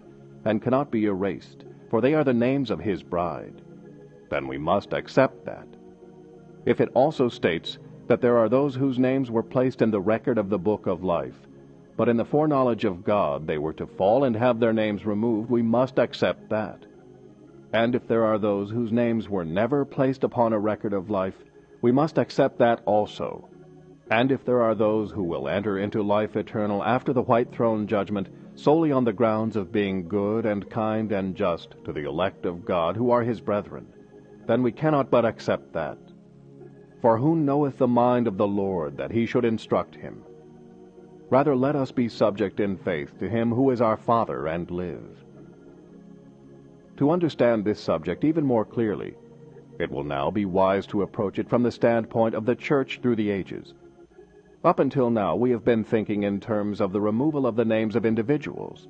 Speaker 3: and cannot be erased, for they are the names of his bride, then we must accept that. If it also states that there are those whose names were placed in the record of the book of life, but in the foreknowledge of God they were to fall and have their names removed, we must accept that. And if there are those whose names were never placed upon a record of life, we must accept that also. And if there are those who will enter into life eternal after the white throne judgment solely on the grounds of being good and kind and just to the elect of God who are his brethren, then we cannot but accept that. For who knoweth the mind of the Lord that he should instruct him? Rather let us be subject in faith to him who is our Father and live. To understand this subject even more clearly, it will now be wise to approach it from the standpoint of the church through the ages Up until now, we have been thinking in terms of the removal of the names of individuals.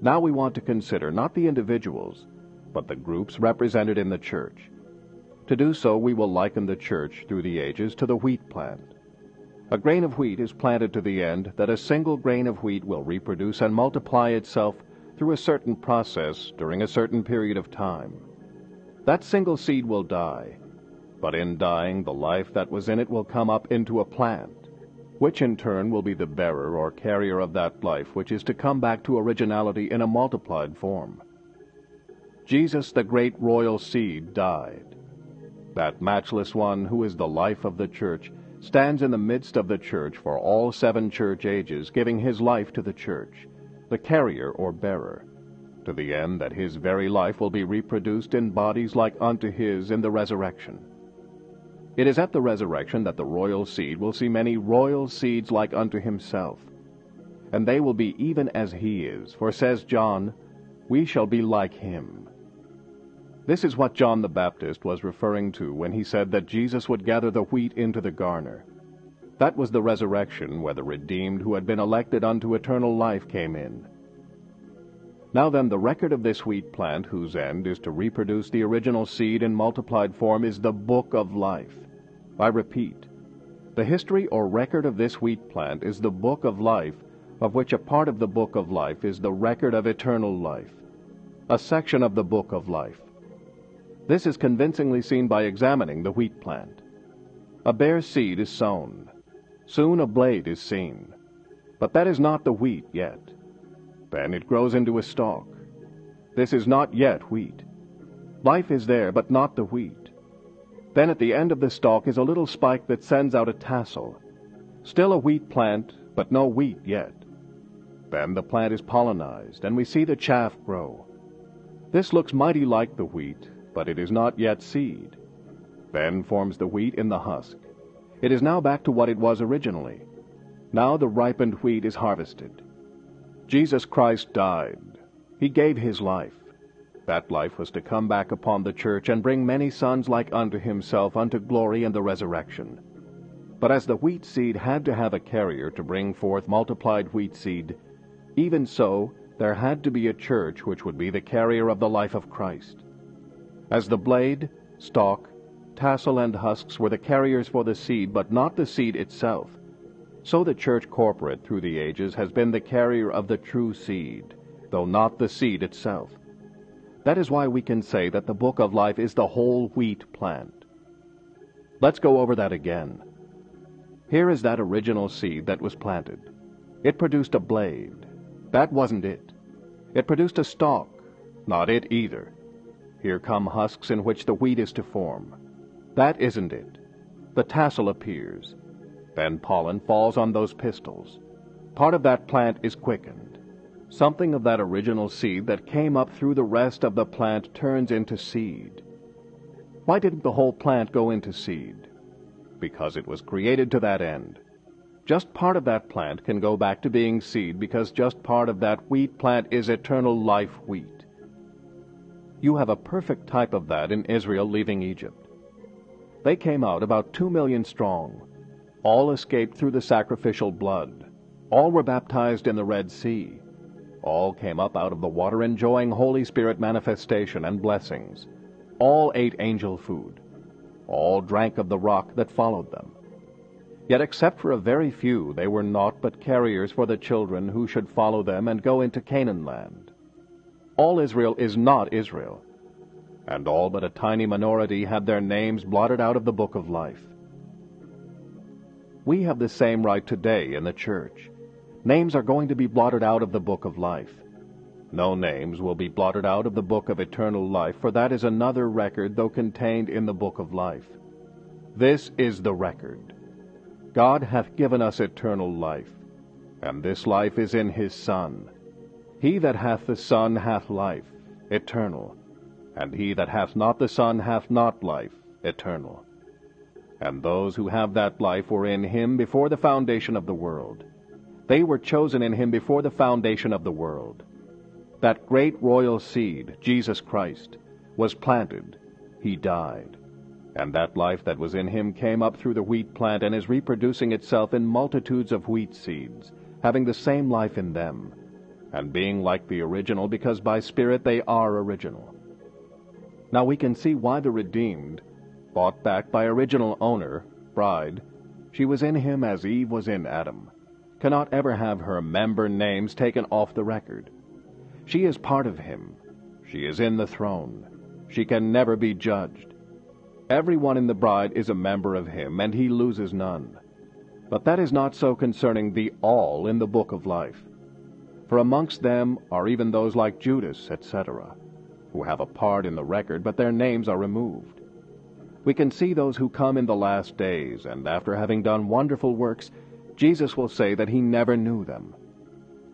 Speaker 3: Now we want to consider not the individuals, but the groups represented in the church. To do so, we will liken the church through the ages to the wheat plant. A grain of wheat is planted to the end that a single grain of wheat will reproduce and multiply itself through a certain process during a certain period of time. That single seed will die, but in dying, the life that was in it will come up into a plant, which in turn will be the bearer or carrier of that life which is to come back to originality in a multiplied form. Jesus, the great royal seed, died. That matchless one who is the life of the church stands in the midst of the church for all seven church ages, giving his life to the church, the carrier or bearer, to the end that his very life will be reproduced in bodies like unto his in the resurrection. It is at the resurrection that the royal seed will see many royal seeds like unto himself, and they will be even as he is, for says John, We shall be like him. This is what John the Baptist was referring to when he said that Jesus would gather the wheat into the garner. That was the resurrection where the redeemed who had been elected unto eternal life came in. Now then, the record of this wheat plant, whose end is to reproduce the original seed in multiplied form, is the book of life. I repeat, the history or record of this wheat plant is the book of life, of which a part of the book of life is the record of eternal life, a section of the book of life. This is convincingly seen by examining the wheat plant. A bare seed is sown. Soon a blade is seen. But that is not the wheat yet. Then it grows into a stalk. This is not yet wheat. Life is there, but not the wheat. Then at the end of the stalk is a little spike that sends out a tassel. Still a wheat plant, but no wheat yet. Then the plant is pollenized, and we see the chaff grow. This looks mighty like the wheat, but it is not yet seed. Then forms the wheat in the husk. It is now back to what it was originally. Now the ripened wheat is harvested. Jesus Christ died. He gave his life. That life was to come back upon the church and bring many sons like unto himself unto glory and the resurrection. But as the wheat seed had to have a carrier to bring forth multiplied wheat seed, even so there had to be a church which would be the carrier of the life of Christ. As the blade, stalk, tassel, and husks were the carriers for the seed, but not the seed itself, so the church corporate through the ages has been the carrier of the true seed, though not the seed itself. That is why we can say that the book of life is the whole wheat plant. Let's go over that again. Here is that original seed that was planted. It produced a blade. That wasn't it. It produced a stalk. Not it either. Here come husks in which the wheat is to form. That isn't it. The tassel appears. Then pollen falls on those pistils. Part of that plant is quickened. Something of that original seed that came up through the rest of the plant turns into seed. Why didn't the whole plant go into seed? Because it was created to that end. Just part of that plant can go back to being seed because just part of that wheat plant is eternal life wheat. You have a perfect type of that in Israel leaving Egypt. They came out about two million strong. All escaped through the sacrificial blood. All were baptized in the Red Sea. All came up out of the water enjoying Holy Spirit manifestation and blessings. All ate angel food. All drank of the rock that followed them. Yet except for a very few, they were naught but carriers for the children who should follow them and go into Canaan land. All Israel is not Israel, and all but a tiny minority had their names blotted out of the book of life. We have the same right today in the church. Names are going to be blotted out of the book of life. No names will be blotted out of the book of eternal life, for that is another record, though contained in the book of life. This is the record. God hath given us eternal life, and this life is in his Son. He that hath the Son hath life, eternal, and he that hath not the Son hath not life, eternal. And those who have that life were in him before the foundation of the world. They were chosen in him before the foundation of the world. That great royal seed, Jesus Christ, was planted. He died. And that life that was in him came up through the wheat plant and is reproducing itself in multitudes of wheat seeds, having the same life in them, and being like the original because by Spirit they are original. Now we can see why the redeemed, bought back by original owner, bride, she was in him as Eve was in Adam, cannot ever have her member names taken off the record. She is part of him. She is in the throne. She can never be judged. Everyone in the bride is a member of him, and he loses none. But that is not so concerning the all in the book of life. For amongst them are even those like Judas, etc., who have a part in the record, but their names are removed. We can see those who come in the last days, and after having done wonderful works, Jesus will say that he never knew them.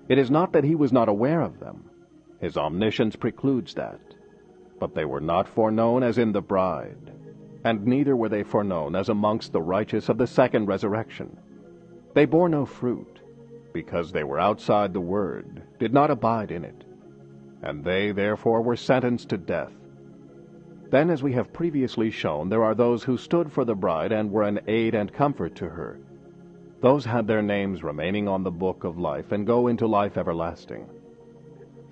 Speaker 3: It is not that he was not aware of them. His omniscience precludes that. But they were not foreknown as in the bride and neither were they foreknown as amongst the righteous of the second resurrection. They bore no fruit, because they were outside the word, did not abide in it, and they therefore were sentenced to death. Then, as we have previously shown, there are those who stood for the bride and were an aid and comfort to her. Those had their names remaining on the book of life and go into life everlasting.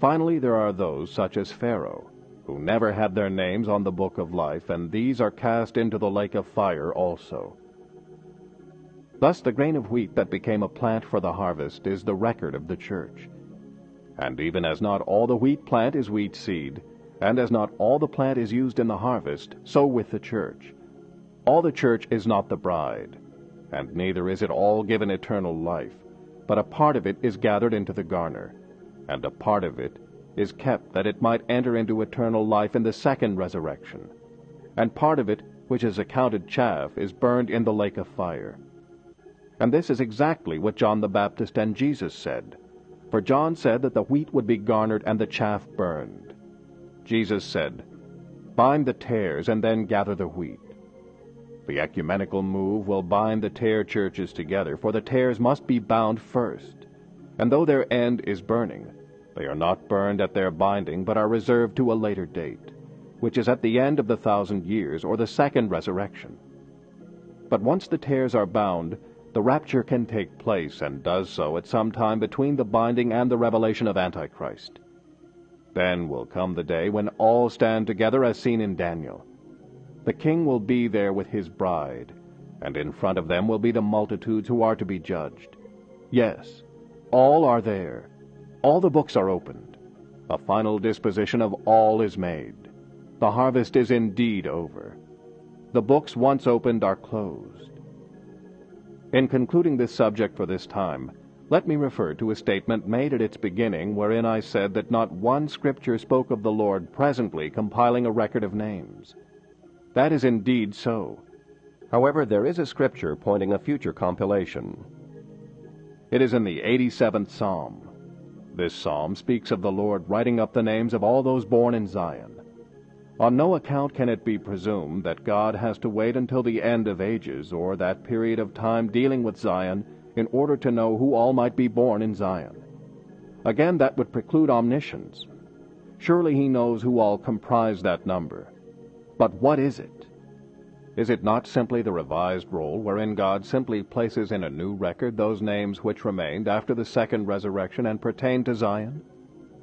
Speaker 3: Finally, there are those such as Pharaoh, who never had their names on the book of life, and these are cast into the lake of fire also. Thus the grain of wheat that became a plant for the harvest is the record of the church. And even as not all the wheat plant is wheat seed, and as not all the plant is used in the harvest, so with the church. All the church is not the bride, and neither is it all given eternal life, but a part of it is gathered into the garner, and a part of it is kept that it might enter into eternal life in the second resurrection. And part of it, which is accounted chaff, is burned in the lake of fire. And this is exactly what John the Baptist and Jesus said. For John said that the wheat would be garnered and the chaff burned. Jesus said, Bind the tares and then gather the wheat. The ecumenical move will bind the tare churches together, for the tares must be bound first. And though their end is burning, they are not burned at their binding, but are reserved to a later date, which is at the end of the thousand years, or the second resurrection. But once the tares are bound, the rapture can take place, and does so at some time between the binding and the revelation of Antichrist. Then will come the day when all stand together as seen in Daniel. The king will be there with his bride, and in front of them will be the multitudes who are to be judged. Yes, all are there, all the books are opened. A final disposition of all is made. The harvest is indeed over. The books once opened are closed. In concluding this subject for this time, let me refer to a statement made at its beginning wherein I said that not one scripture spoke of the Lord presently compiling a record of names. That is indeed so.
Speaker 4: However, there is a scripture pointing a future compilation.
Speaker 3: It is in the 87th Psalm. This psalm speaks of the Lord writing up the names of all those born in Zion. On no account can it be presumed that God has to wait until the end of ages or that period of time dealing with Zion in order to know who all might be born in Zion. Again, that would preclude omniscience. Surely he knows who all comprise that number. But what is it? Is it not simply the revised roll wherein God simply places in a new record those names which remained after the second resurrection and pertain to Zion?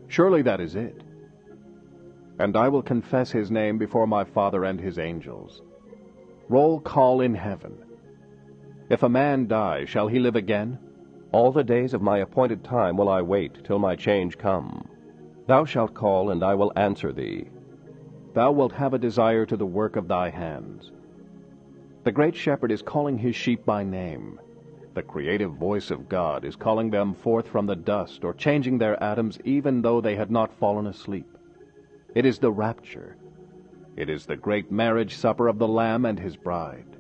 Speaker 3: Surely that is it. And I will confess his name before my Father and his angels. Roll call in heaven. If a man die, shall he live again?
Speaker 4: All the days of my appointed time will I wait till my change come. Thou shalt call, and I will answer thee.
Speaker 3: Thou wilt have a desire to the work of thy hands. The great shepherd is calling his sheep by name. The creative voice of God is calling them forth from the dust or changing their atoms even though they had not fallen asleep. It is the rapture. It is the great marriage supper of the Lamb and his bride.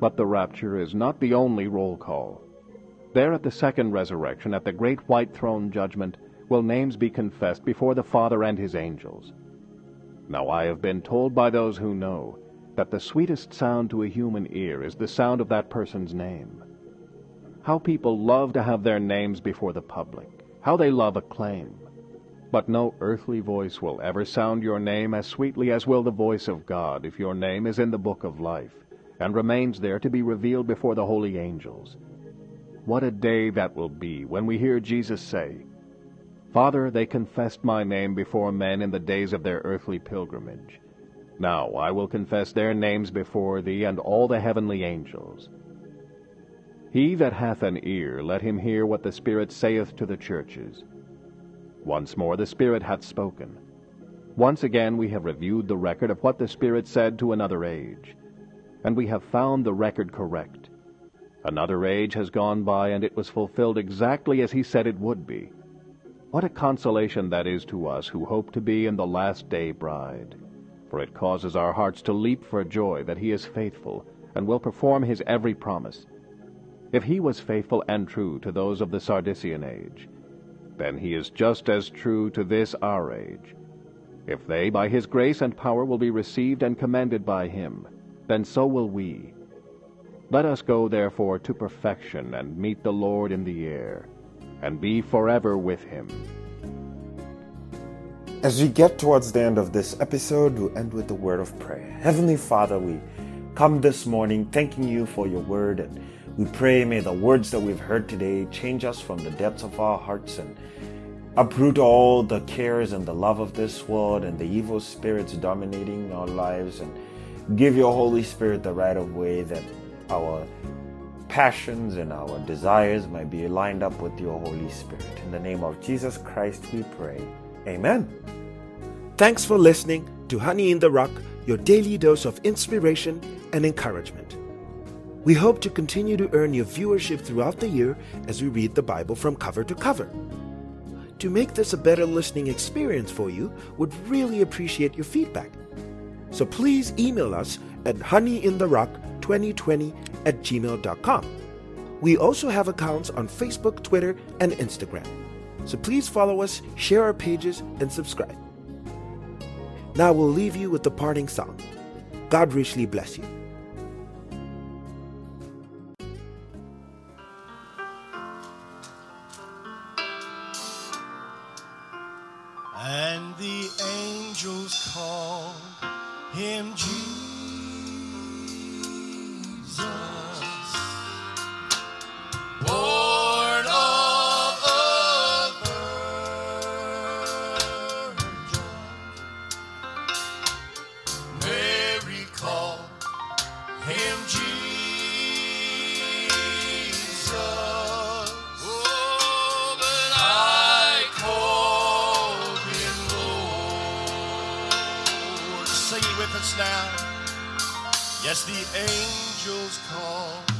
Speaker 3: But the rapture is not the only roll call. There at the second resurrection, at the great white throne judgment, will names be confessed before the Father and his angels. Now I have been told by those who know that the sweetest sound to a human ear is the sound of that person's name. How people love to have their names before the public. How they love acclaim. But no earthly voice will ever sound your name as sweetly as will the voice of God if your name is in the book of life, and remains there to be revealed before the holy angels. What a day that will be when we hear Jesus say, Father, they confessed my name before men in the days of their earthly pilgrimage. Now I will confess their names before thee and all the heavenly angels. He that hath an ear, let him hear what the Spirit saith to the churches. Once more the Spirit hath spoken. Once again we have reviewed the record of what the Spirit said to another age, and we have found the record correct. Another age has gone by, and it was fulfilled exactly as he said it would be. What a consolation that is to us who hope to be in the last day bride! For it causes our hearts to leap for joy that he is faithful, and will perform his every promise. If he was faithful and true to those of the Sardisean age, then he is just as true to this our age. If they, by his grace and power, will be received and commended by him, then so will we. Let us go therefore to perfection and meet the Lord in the air, and be forever with him.
Speaker 1: As we get towards the end of this episode, we'll end with a word of prayer. Heavenly Father, we come this morning thanking you for your word and we pray may the words that we've heard today change us from the depths of our hearts and uproot all the cares and the love of this world and the evil spirits dominating our lives and give your Holy Spirit the right of way that our passions and our desires might be lined up with your Holy Spirit. In the name of Jesus Christ we pray. Amen. Thanks for listening to Honey in the Rock, your daily dose of inspiration and encouragement. We hope to continue to earn your viewership throughout the year as we read the Bible from cover to cover. To make this a better listening experience for you, we would really appreciate your feedback. So please email us at honeyintherock2020 at gmail.com. We also have accounts on Facebook, Twitter, and Instagram. So please follow us, share our pages, and subscribe. Now we'll leave you with the parting song. God richly bless you.
Speaker 5: And the angels called him Jesus. Yes, the angels call